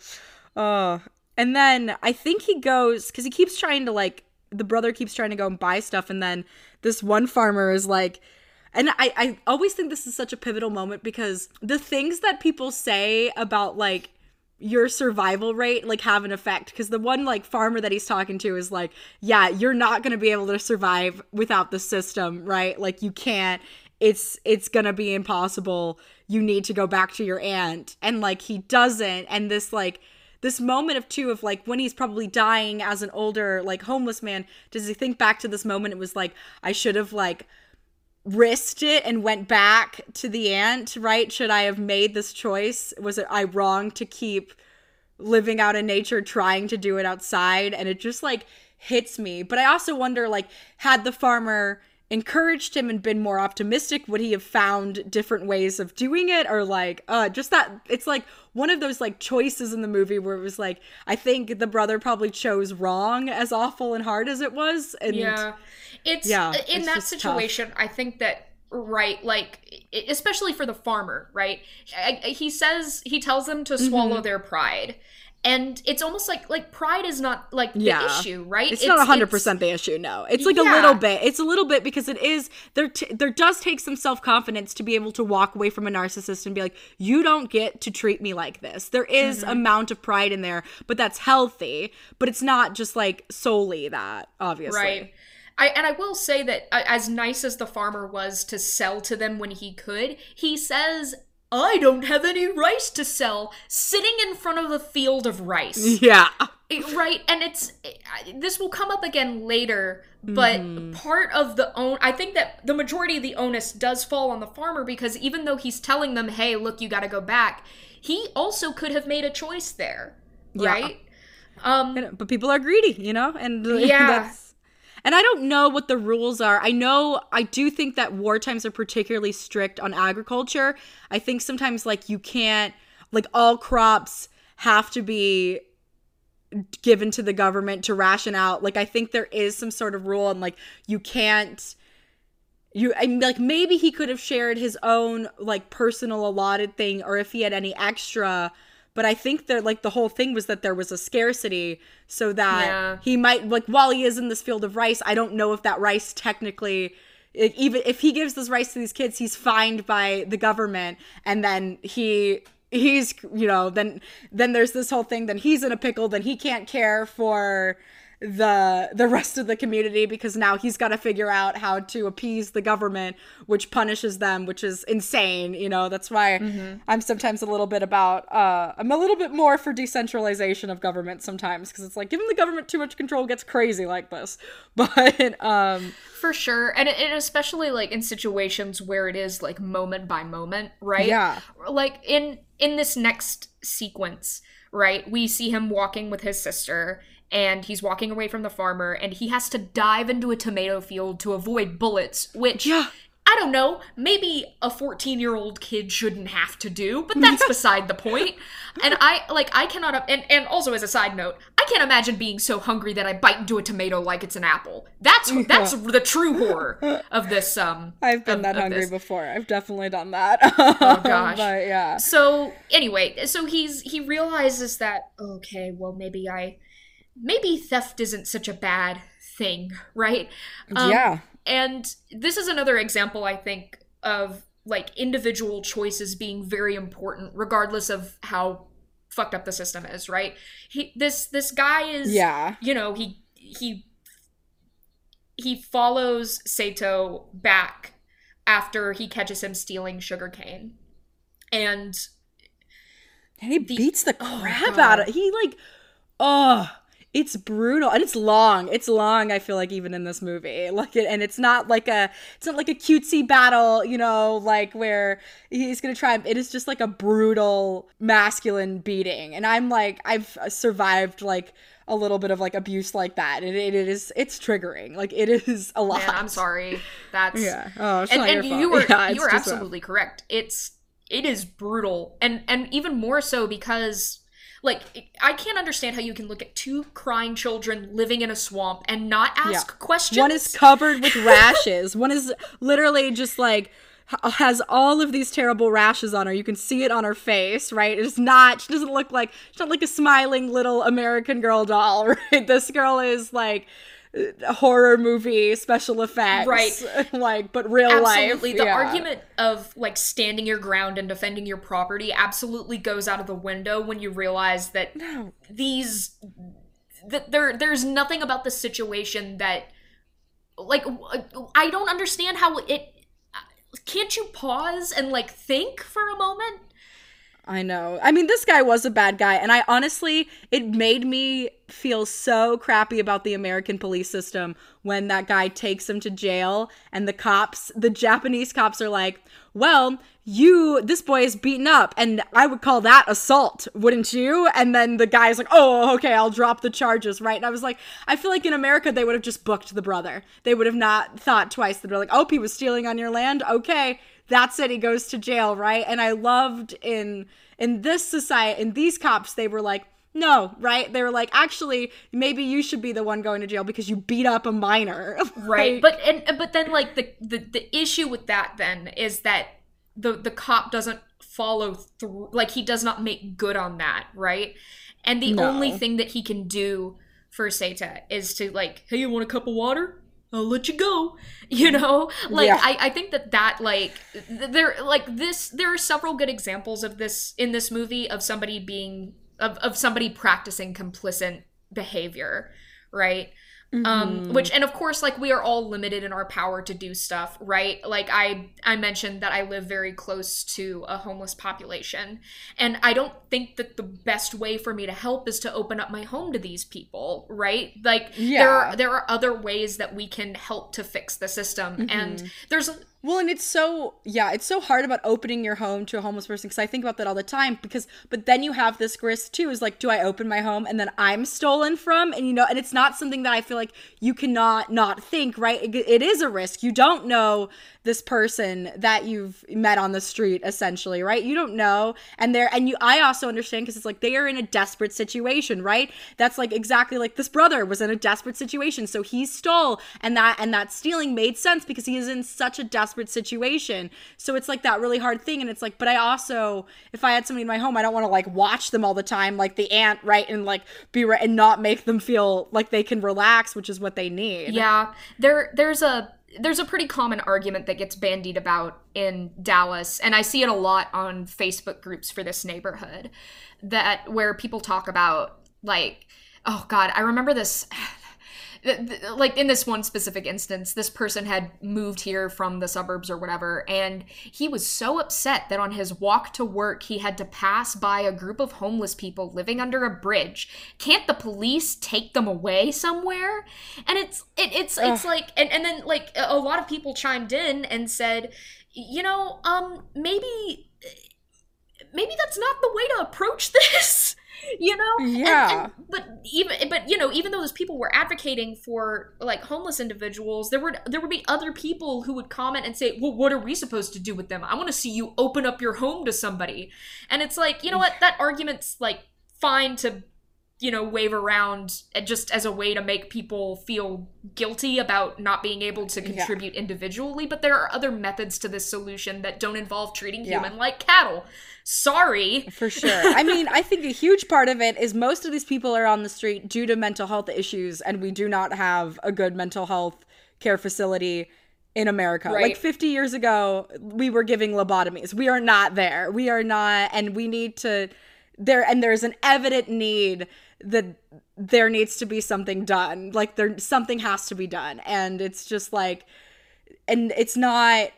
Uh, and then I think he goes because he keeps trying to like the brother keeps trying to go and buy stuff, and then this one farmer is like, and I I always think this is such a pivotal moment because the things that people say about like your survival rate like have an effect. Because the one like farmer that he's talking to is like yeah you're not going to be able to survive without the system right? Like you can't. It's it's going to be impossible. You need to go back to your aunt. And like he doesn't. And this like this moment of two of like when he's probably dying as an older like homeless man does he think back to this moment it was like i should have like risked it and went back to the aunt, right? Should I have made this choice? Was it I wrong to keep living out in nature, trying to do it outside? And it just like hits me. But I also wonder like, had the farmer encouraged him and been more optimistic, would he have found different ways of doing it? Or like, uh, just that it's like one of those like choices in the movie where it was like, I think the brother probably chose wrong, as awful and hard as it was. And yeah it's Yeah, in it's that just tough. situation i think that right like especially for the farmer right he says he tells them to Mm-hmm. swallow their pride and it's almost like like pride is not like the Yeah. issue right It's, not hundred percent the issue. No, it's like a little bit. It's a little bit because it is there. T- there does take some self confidence to be able to walk away from a narcissist and be like, "You don't get to treat me like this." There is Mm-hmm. amount of pride in there, but that's healthy. But it's not just like solely that. Obviously, Right. I, and I will say that uh, as nice as the farmer was to sell to them when he could, he says, I don't have any rice to sell, sitting in front of a field of rice. Yeah. It- right and it's it- this will come up again later but Mm-hmm. part of the own i think that the majority of the onus does fall on the farmer because even though he's telling them hey look you got to go back he also could have made a choice there Yeah. right um but people are greedy, you know, and Yeah. And I don't know what the rules are. I know I do think that war times are particularly strict on agriculture. I think sometimes like you can't like all crops have to be given to the government to ration out. Like I think there is some sort of rule and like you can't you I mean, like maybe he could have shared his own like personal allotted thing or if he had any extra but I think that like the whole thing was that there was a scarcity so that Yeah. he might like while he is in this field of rice I don't know if that rice technically even if he gives this rice to these kids he's fined by the government and then he he's you know then then there's this whole thing then he's in a pickle then he can't care for the the rest of the community because now he's got to figure out how to appease the government which punishes them which is insane you know that's why i'm sometimes a little bit about uh i'm a little bit more for decentralization of government sometimes because it's like giving the government too much control gets crazy like this but um For sure. And, and especially like in situations where it is like moment by moment, right? Yeah. Like in in this next sequence, right? We see him walking with his sister and he's walking away from the farmer and he has to dive into a tomato field to avoid bullets, which Yeah. I don't know, maybe a 14-year-old kid shouldn't have to do, but that's beside the point. And I like I cannot and and also as a side note, I can't imagine being so hungry that I bite into a tomato like it's an apple. That's that's the true horror of this um i've been of- that of hungry this. before i've definitely done that oh gosh. but yeah So anyway, so he's he realizes that okay, well maybe I maybe theft isn't such a bad thing, right? Um, yeah And this is another example I think of like individual choices being very important regardless of how fucked up the system is, right? He this this guy is yeah you know, he he he follows Seita back after he catches him stealing sugarcane. And And he The- beats the oh, crap God. out of he like oh it's brutal and it's long. It's long i feel like even in this movie. Like it and it's not like a it's not like a cutesy battle you know like where he's gonna try it is just like a brutal masculine beating. And i'm like i've survived like a little bit of like abuse like that. And it, it is it's triggering. Like it is a lot. Man, I'm sorry. That's yeah. Oh it's and, not and your you fault. were Yeah, you were absolutely correct. It's it is brutal, and and even more so because like I can't understand how you can look at two crying children living in a swamp and not ask Yeah. questions. One is covered with rashes. One is literally just like has all of these terrible rashes on her. You can see it on her face, right? It's not. She doesn't look like she's not like a smiling little American girl doll, right? This girl is like horror movie special effects, Right. like but real absolutely life. the yeah. argument of like standing your ground and defending your property absolutely goes out of the window when you realize that No. these that there there's nothing about the situation that like uh, I don't understand how it can't you pause and like think for a moment I know. I mean, this guy was a bad guy, and I honestly, it made me feel so crappy about the American police system when that guy takes him to jail, and the cops, the Japanese cops, are like, "Well, you, this boy is beaten up, and I would call that assault, wouldn't you?" And then the guy's like, "Oh, okay, I'll drop the charges, right?" And I was like, I feel like in America they would have just booked the brother. They would have not thought twice. They'd be like, "Oh, he was stealing on your land, okay." That's it he goes to jail right? And i loved in in this society in these cops they were like no right? They were like actually maybe you should be the one going to jail because you beat up a minor. Right. Like, but and but then like the, the the issue with that then is that the the cop doesn't follow through like he does not make good on that right? And the No. only thing that he can do for Seita is to like hey you want a cup of water I'll let you go. You know, like Yeah. I, I think that that like there like this there are several good examples of this in this movie of somebody being of, of somebody practicing complicit behavior, right? Um which and of course like we are all limited in our power to do stuff right? Like i i mentioned that i live very close to a homeless population. And i don't think that the best way for me to help is to open up my home to these people right? Like there are there are other ways that we can help to fix the system. And there's Well, and it's so yeah, it's so hard about opening your home to a homeless person because I think about that all the time. Because but then you have this risk too is like, do I open my home and then I'm stolen from? And you know, and it's not something that I feel like you cannot not think right. it, it is a risk. You don't know this person that you've met on the street essentially right you don't know and they're and you i also understand because it's like they are in a desperate situation right that's like exactly like this brother was in a desperate situation so he stole and that and that stealing made sense because he is in such a desperate situation so it's like that really hard thing and it's like but i also if i had somebody in my home i don't want to like watch them all the time like the aunt right and like be right and not make them feel like they can relax which is what they need Yeah, there there's a there's a pretty common argument that gets bandied about in Dallas, and I see it a lot on Facebook groups for this neighborhood, that where people talk about like, oh God, I remember this. Th- th- Like in this one specific instance, this person had moved here from the suburbs or whatever, and he was so upset that on his walk to work, he had to pass by a group of homeless people living under a bridge. Can't the police take them away somewhere? And it's it, it's it's like and, and then like a a lot of people chimed in and said, you know, um, maybe maybe that's not the way to approach this. You know, And- Yeah. and- but even but you know, even though those people were advocating for like homeless individuals, there would there would be other people who would comment and say, "Well, what are we supposed to do with them? I want to see you open up your home to somebody." And it's like, you know what? That argument's like fine to you know wave around uh, just as a way to make people feel guilty about not being able to contribute individually but there are other methods to this solution that don't involve treating Yeah. human like cattle sorry For sure. I mean, I think a huge part of it is most of these people are on the street due to mental health issues, and we do not have a good mental health care facility in America. Right. Like 50 years ago, we were giving lobotomies. We are not there. We are not, and we need to. There and there's an evident need that there needs to be something done. Like there, something has to be done, and it's just like, and it's not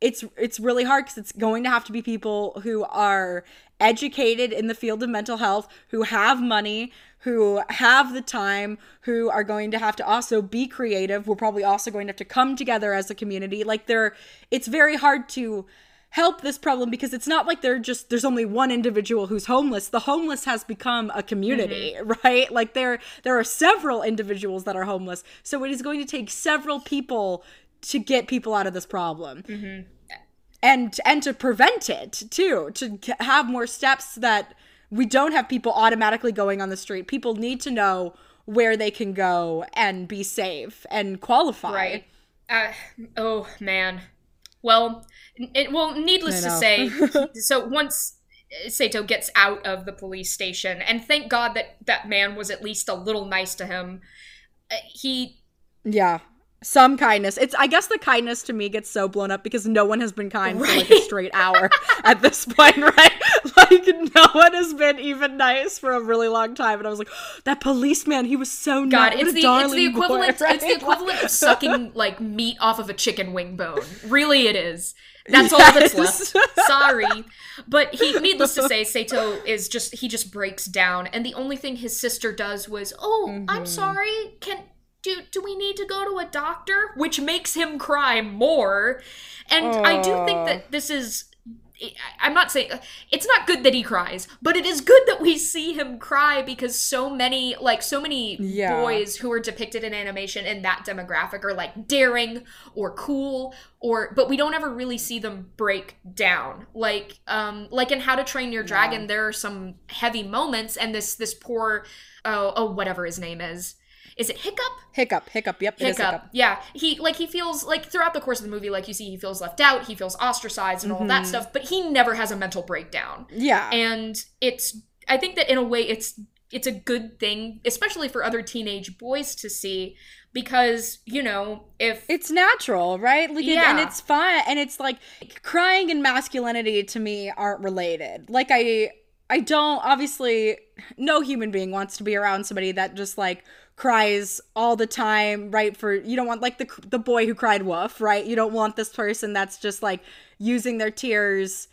it's it's really hard because it's going to have to be people who are educated in the field of mental health who have money who have the time who are going to have to also be creative. We're probably also going to have to come together as a community. Like they're it's very hard to help this problem because it's not like they're just there's only one individual who's homeless. The homeless has become a community right? Like there there are several individuals that are homeless. So it is going to take several people to get people out of this problem. And and to prevent it too to have more steps that we don't have people automatically going on the street. People need to know where they can go and be safe and qualify right. Uh, oh man well it, well needless to say so once uh, Seita gets out of the police station and thank god that that man was at least a little nice to him uh, he yeah. Some kindness. It's i guess the kindness to me gets so blown up because no one has been kind for like a straight hour at this point right like no one has been even nice for a really long time and i was like that policeman he was so God, it's the it's the darling boy, equivalent it's the equivalent of sucking like meat off of a chicken wing bone. Really, it is. That's all that's left. Sorry, but he. Needless to say, Seita is just he just breaks down, and the only thing his sister does was, "Oh, Mm-hmm. I'm sorry. Can do do we need to go to a doctor?" Which makes him cry more. And I do think that this is. I'm not saying it's not good that he cries, but it is good that we see him cry because so many, like so many Yeah. boys who are depicted in animation in that demographic are like daring or cool or but we don't ever really see them break down. Like um like in How to Train Your Dragon there are some heavy moments and this this poor oh oh whatever his name is. Is it Hiccup? hiccup hiccup yep hiccup. hiccup Yeah, he like he feels like throughout the course of the movie, like you see, he feels left out, he feels ostracized, and all Mm-hmm. that stuff. But he never has a mental breakdown, yeah and it's. I think that in a way, it's it's a good thing, especially for other teenage boys to see, because you know if it's natural, right? Like, it- and it's fun, and it's like crying and masculinity to me aren't related. Like, I, I don't obviously. No human being wants to be around somebody that just like cries all the time, right? For you don't want like the the boy who cried wolf, right? You don't want this person that's just like using their tears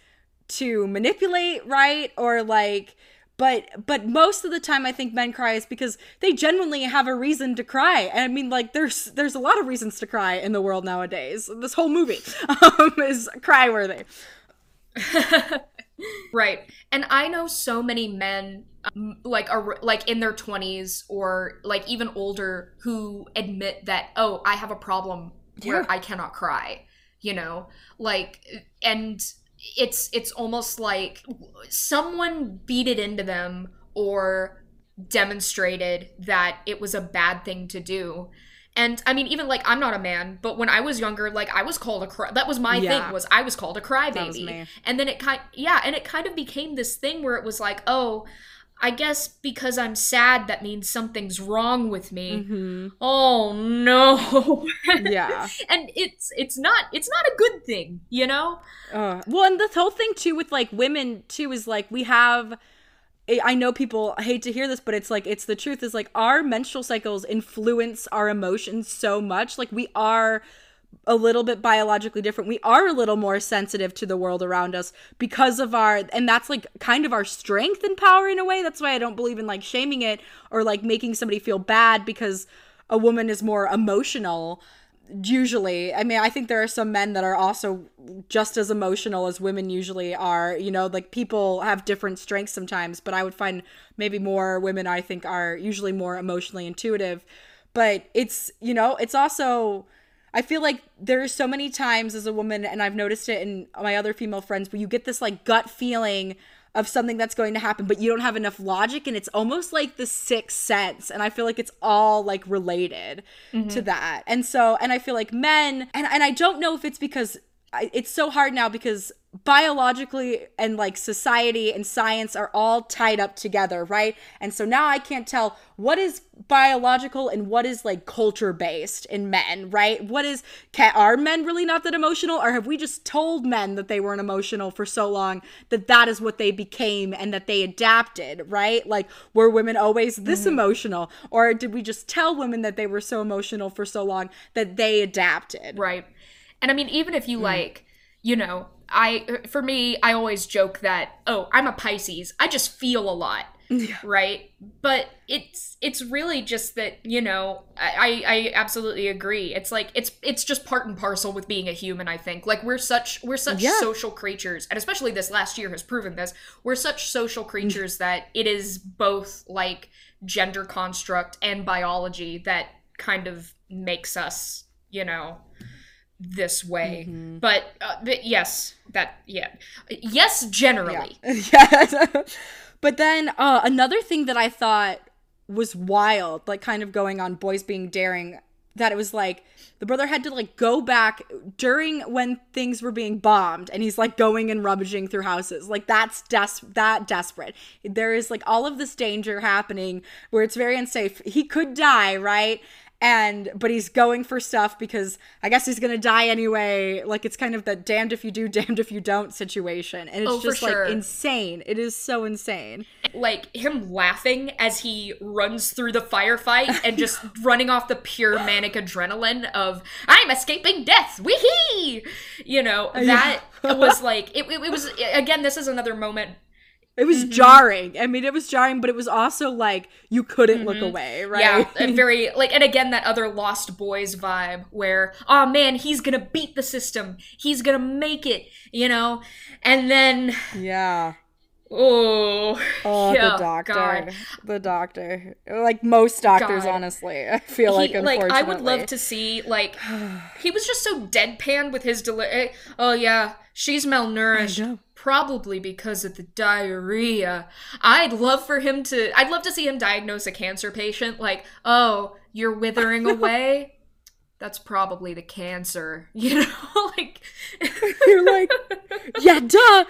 to manipulate, right? Or like but but most of the time i think men cry is because they genuinely have a reason to cry and i mean like there's there's a lot of reasons to cry in the world nowadays this whole movie um, is cry worthy Right. And I know so many men um, like are like in their 20s or like even older who admit that oh, I have a problem where Yeah. I cannot cry, you know? Like and it's it's almost like someone beat it into them or demonstrated that it was a bad thing to do. And I mean, even like I'm not a man, but when I was younger, like I was called a cry. That was my Yeah. thing. Was I was called a crybaby, and then it kind yeah, and it kind of became this thing where it was like, oh, I guess because I'm sad, that means something's wrong with me. hmm Oh no, yeah and it's it's not it's not a good thing, you know. Uh, well, and the whole thing too with like women too is like we have. I I know people hate to hear this, but it's like it's the truth. Is like our menstrual cycles influence our emotions so much. Like we are a little bit biologically different. We are a little more sensitive to the world around us because of our, and that's like kind of our strength and power in a way. That's why I don't believe in like shaming it or like making somebody feel bad because a woman is more emotional usually i mean i think there are some men that are also just as emotional as women usually are you know like people have different strengths sometimes but i would find maybe more women i think are usually more emotionally intuitive but it's you know it's also i feel like there's so many times as a woman and i've noticed it in my other female friends where you get this like gut feeling of something that's going to happen but you don't have enough logic and it's almost like the sixth sense and i feel like it's all like related mm-hmm. to that. And so and i feel like men and, and i don't know if it's because I, it's so hard now because biologically and like society and science are all tied up together right? And so now i can't tell what is biological and what is like culture based in men right? What is can, are men really not that emotional or have we just told men that they weren't emotional for so long that that is what they became and that they adapted right? Like were women always this emotional or did we just tell women that they were so emotional for so long that they adapted? Right. And I mean, even if you Hmm. like, you know, I, for me, I always joke that, oh, I'm a Pisces. I just feel a lot. Right. But it's, it's really just that, you know, I, I absolutely agree. It's like, it's, it's just part and parcel with being a human, I think. Like, we're such, we're such Yeah. social creatures. And especially this last year has proven this. We're such social mm. creatures that it is both like gender construct and biology that kind of makes us, you know, this way. Mm-hmm. But, uh, but yes, that yeah, yes, generally. yeah. but then uh, another thing that I thought was wild, like kind of going on boys being daring, that it was like the brother had to like go back during when things were being bombed and he's like going and rummaging through houses like that's des- that desperate there is like all of this danger happening where it's very unsafe he could die right and but he's going for stuff because I guess he's gonna die anyway. Like it's kind of that damned if you do, damned if you don't situation, and it's Oh, just sure. like insane. It is so insane. Like him laughing as he runs through the firefight and just running off the pure manic adrenaline of I'm escaping death, wee You know that was like it, it, it was again. This is another moment It was mm-hmm. jarring. I mean, it was jarring, but it was also like you couldn't look mm-hmm. away, right? Yeah, and very like, and again that other Lost Boys vibe where, oh man, he's gonna beat the system, he's gonna make it, you know, and then yeah. oh, Oh, yeah, the doctor. God. The doctor. Like most doctors, God. honestly. I feel like He- like unfortunately. I would love to see like he was just so deadpan with his deli- eh, Oh yeah, she's malnourished. Probably because of the diarrhea. I'd love for him to. I'd love to see him diagnose a cancer patient. Like, oh, you're withering away. That's probably the cancer. You know, like. You're like, yeah, duh.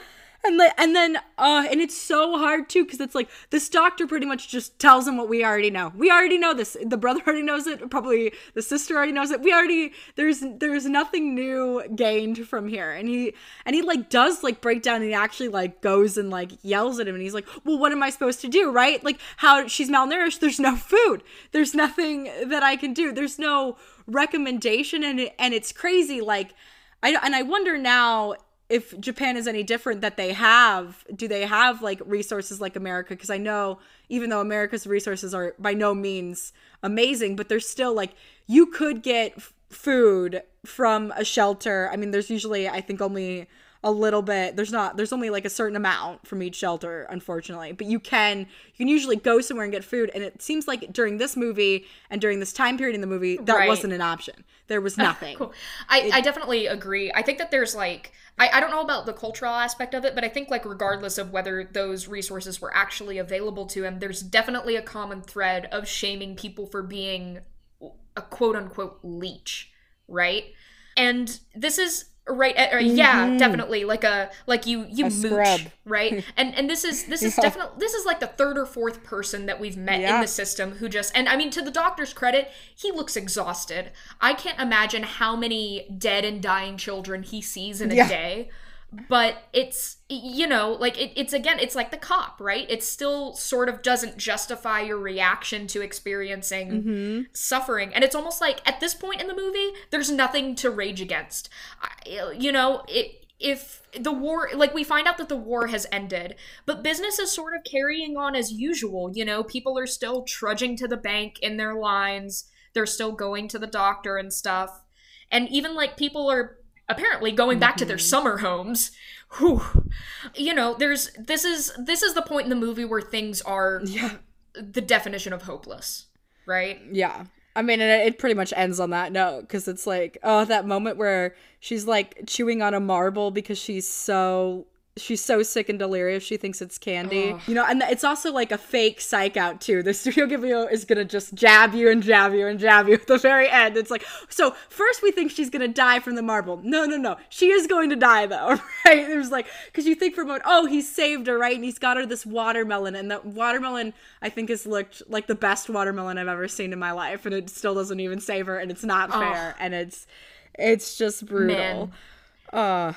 And like, and then, uh, and it's so hard too because it's like this doctor pretty much just tells him what we already know. We already know this. The brother already knows it. Probably the sister already knows it. We already there's there's nothing new gained from here. And he and he like does like break down and he actually like goes and like yells at him and he's like, well, what am I supposed to do, right? Like how she's malnourished. There's no food. There's nothing that I can do. There's no recommendation and it, and it's crazy like I and I wonder now if Japan is any different that they have do they have like resources like America because I know even though America's resources are by no means amazing but there's still like you could get f- food from a shelter. I mean there's usually I think only a little bit there's not there's only like a certain amount from each shelter unfortunately but you can you can usually go somewhere and get food and it seems like during this movie and during this time period in the movie that Right. wasn't an option there was nothing Cool. I, I definitely agree. I think that there's like I, I don't know about the cultural aspect of it, but I think like regardless of whether those resources were actually available to him, there's definitely a common thread of shaming people for being a quote unquote leech, right? And this is right uh, uh, yeah definitely like a like you you Mm-hmm. A mooch scrub. right and and this is this is definitely this is like the third or fourth person that we've met in the system who just and i mean to the doctor's credit he looks exhausted i can't imagine how many dead and dying children he sees in a Yeah. day but it's you know like it, it's again it's like the cop right? It still sort of doesn't justify your reaction to experiencing Mm-hmm. suffering. And it's almost like at this point in the movie there's nothing to rage against. I, you know it if the war like we find out that the war has ended but business is sort of carrying on as usual you know? People are still trudging to the bank in their lines. They're still going to the doctor and stuff. And even like people are apparently going back to their mm-hmm. summer homes Whew. you know there's this is this is the point in the movie where things are yeah the definition of hopeless right Yeah. I mean, it, it pretty much ends on that note because it's like, oh, that moment where she's like chewing on a marble because she's so she's so sick and delirious she thinks it's candy. You know, and it's also like a fake psych out too. The studio Ghibli is gonna just jab you and jab you and jab you at the very end. It's like, so first we think she's gonna die from the marble. No, no, no, she is going to die though, right? There's like, because you think for a moment, oh, he saved her, right? And he's got her this watermelon, and that watermelon I think has looked like the best watermelon I've ever seen in my life, and it still doesn't even save her, and it's not fair, and it's it's just brutal. Man. Uh,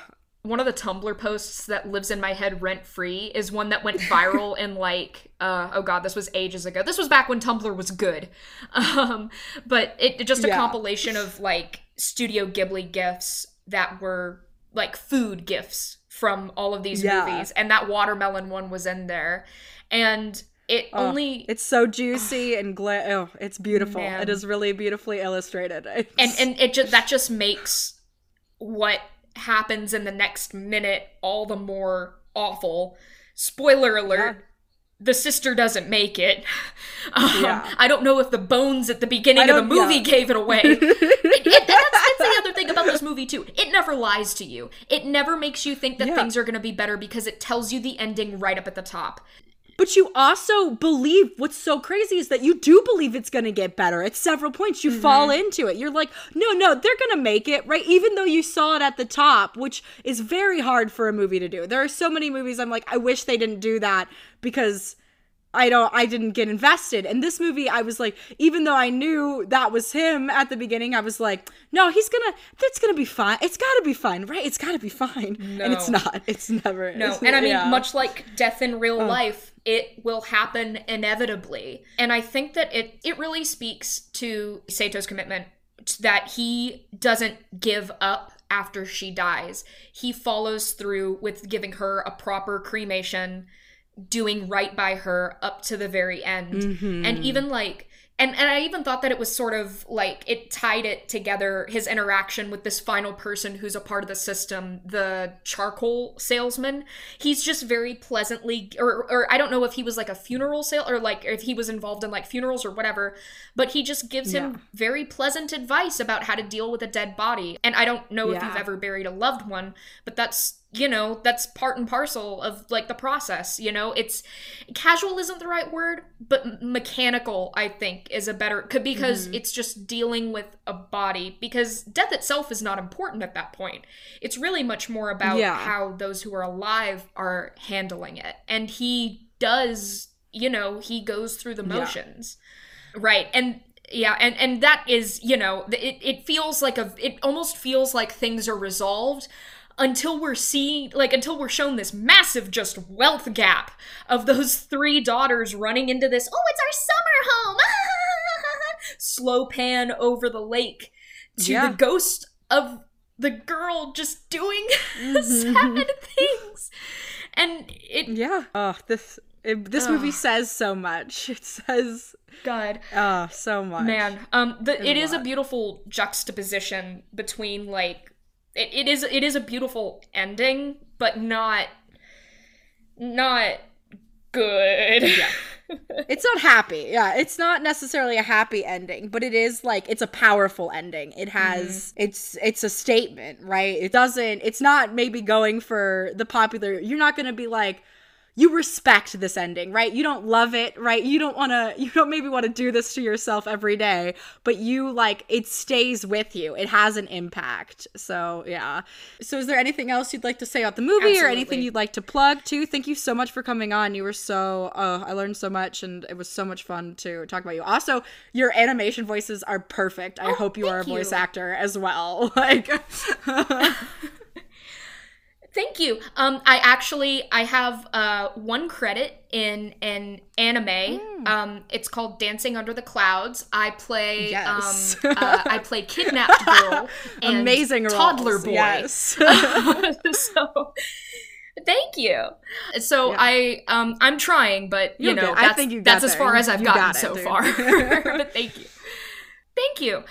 one of the Tumblr posts that lives in my head rent free is one that went viral in like uh, oh god this was ages ago this was back when Tumblr was good um, but it just a Yeah. compilation of like Studio Ghibli gifs that were like food gifts from all of these Yeah. movies and that watermelon one was in there and it oh, only it's so juicy and gla- oh, it's beautiful. Man. It is really beautifully illustrated. It's- and and it just that just makes what happens in the next minute all the more awful. Spoiler alert the sister doesn't make it. Um, Yeah. i don't know if the bones at the beginning of the movie yeah. gave it away. It- it- that's, that's the other thing about this movie too. It never lies to you. It never makes you think that Yeah. things are going to be better because it tells you the ending right up at the top But you also believe what's so crazy is that you do believe it's going to get better. At several points, you fall mm-hmm. into it. You're like, no, no, they're going to make it, right? Even though you saw it at the top, which is very hard for a movie to do. There are so many movies I'm like, I wish they didn't do that because. I don't I didn't get invested. And this movie I was like even though I knew that was him at the beginning, I was like, no, he's going to that's going to be fine. It's got to be fine, right? It's got to be fine. And it's not. It's never No, is. and I mean, Yeah. much like death in real oh. life, it will happen inevitably. And I think that it it really speaks to Seita's commitment that he doesn't give up after she dies. He follows through with giving her a proper cremation, doing right by her up to the very end. Mm-hmm. And even like and and I even thought that it was sort of like it tied it together his interaction with this final person who's a part of the system, the charcoal salesman. He's just very pleasantly or or I don't know if he was like a funeral sale or like if he was involved in like funerals or whatever, but he just gives Yeah. him very pleasant advice about how to deal with a dead body. And I don't know if you've ever buried a loved one, but that's you know that's part and parcel of like the process you know? It's casual isn't the right word but mechanical i think is a better could because mm-hmm. it's just dealing with a body because death itself is not important at that point. It's really much more about Yeah. how those who are alive are handling it. And he does you know he goes through the Yeah. motions. Right and yeah and and that is you know it, it feels like a it almost feels like things are resolved until we're seeing like until we're shown this massive just wealth gap of those three daughters running into this oh it's our summer home slow pan over the lake to Yeah. the ghost of the girl just doing sad things. And it Yeah. Oh, this it, this movie says so much. It says God. oh so much. Man, um, the, it a a beautiful juxtaposition between like it, it is it is a beautiful ending, but not not good. Yeah. It's not happy. Yeah, it's not necessarily a happy ending, but it is like it's a powerful ending. It has mm-hmm. it's it's a statement, right? It doesn't it's not maybe going for the popular. You're not going to be like you respect this ending, right? You don't love it, right? You don't want to you don't maybe want to do this to yourself every day, but you like it stays with you. It has an impact. So, yeah. So is there anything else you'd like to say about the movie or anything you'd like to plug too? Thank you so much for coming on. You were so oh, I learned so much and it was so much fun to talk about you. Also, your animation voices are perfect. I oh, hope you are a Oh, voice you. actor as well. Like Thank you. Um, I actually I have uh one credit in an anime. Hmm. Um, it's called Dancing Under the Clouds. I play Yes. um uh, I play kidnapped girl and amazing roles. toddler boy. Yes. so thank you. So Yeah. I um I'm trying, but you You'll know I think you that's as far as I've You gotten got it, so dude. far. but thank you. Thank you.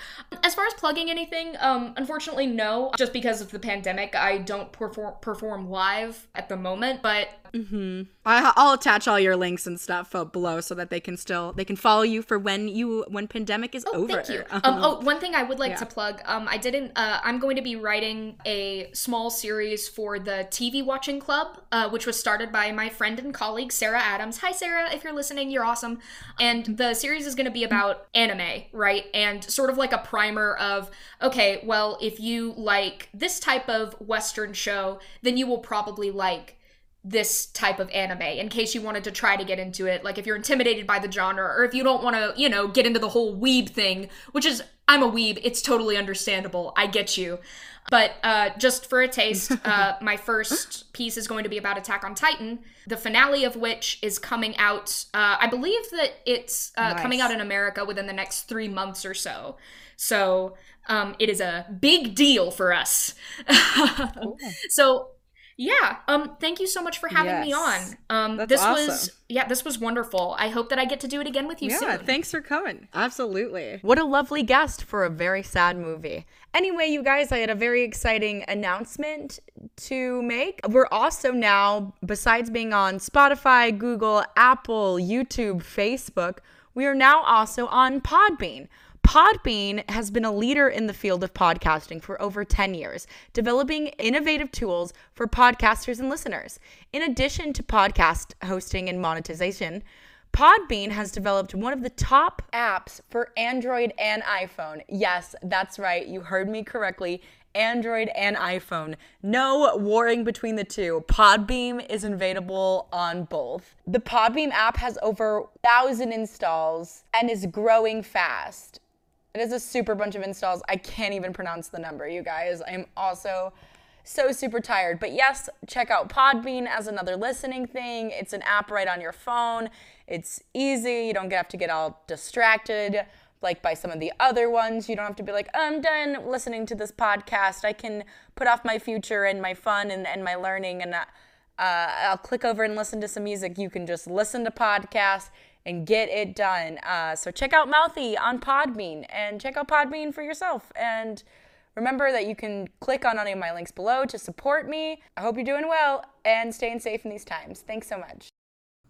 As far as plugging anything, um, unfortunately, no. Just because of the pandemic, I don't perform perform live at the moment. But hmm I, I'll attach all your links and stuff uh, below so that they can still they can follow you for when you when pandemic is Oh, over. thank you. Um, Um, oh, one thing I would like yeah. to plug. Um, I didn't. Uh, I'm going to be writing a small series for the TV Watching Club, uh, which was started by my friend and colleague Sarah Adams. Hi, Sarah. If you're listening, you're awesome. And the series is going to be about anime, right? And sort of like a primer of okay, well, if you like this type of Western show, then you will probably like this type of anime in case you wanted to try to get into it like if you're intimidated by the genre or if you don't want to you know get into the whole weeb thing which is i'm a weeb it's totally understandable i get you. But uh, just for a taste uh, my first piece is going to be about attack on titan the finale of which is coming out uh, i believe that it's uh, coming out in america within the next three months or so. So um, it is a big deal for us. So yeah um thank you so much for having me on um That's this awesome. was yeah this was wonderful i hope that i get to do it again with you yeah, soon thanks for coming. Absolutely. What a lovely guest for a very sad movie. Anyway, you guys, I had a very exciting announcement to make. We're also now, besides being on Spotify, Google, Apple, YouTube, Facebook, we are now also on Podbean. Podbean has been a leader in the field of podcasting for over 10 years, developing innovative tools for podcasters and listeners. In addition to podcast hosting and monetization, Podbean has developed one of the top apps for Android and iPhone. Yes, that's right. You heard me correctly. Android and iPhone. No warring between the two. Podbean is available on both. The Podbean app has over 1,000 installs and is growing fast. It is a super bunch of installs. I can't even pronounce the number, you guys. I am also so super tired. But yes, check out Podbean as another listening thing. It's an app right on your phone. It's easy. You don't have to get all distracted like by some of the other ones. You don't have to be like, I'm done listening to this podcast. I can put off my future and my fun and, and my learning and uh, uh, I'll click over and listen to some music. You can just listen to podcasts and get it done. Uh, so check out Mouthy on Podbean and check out Podbean for yourself. And remember that you can click on any of my links below to support me. I hope you're doing well and staying safe in these times. Thanks so much.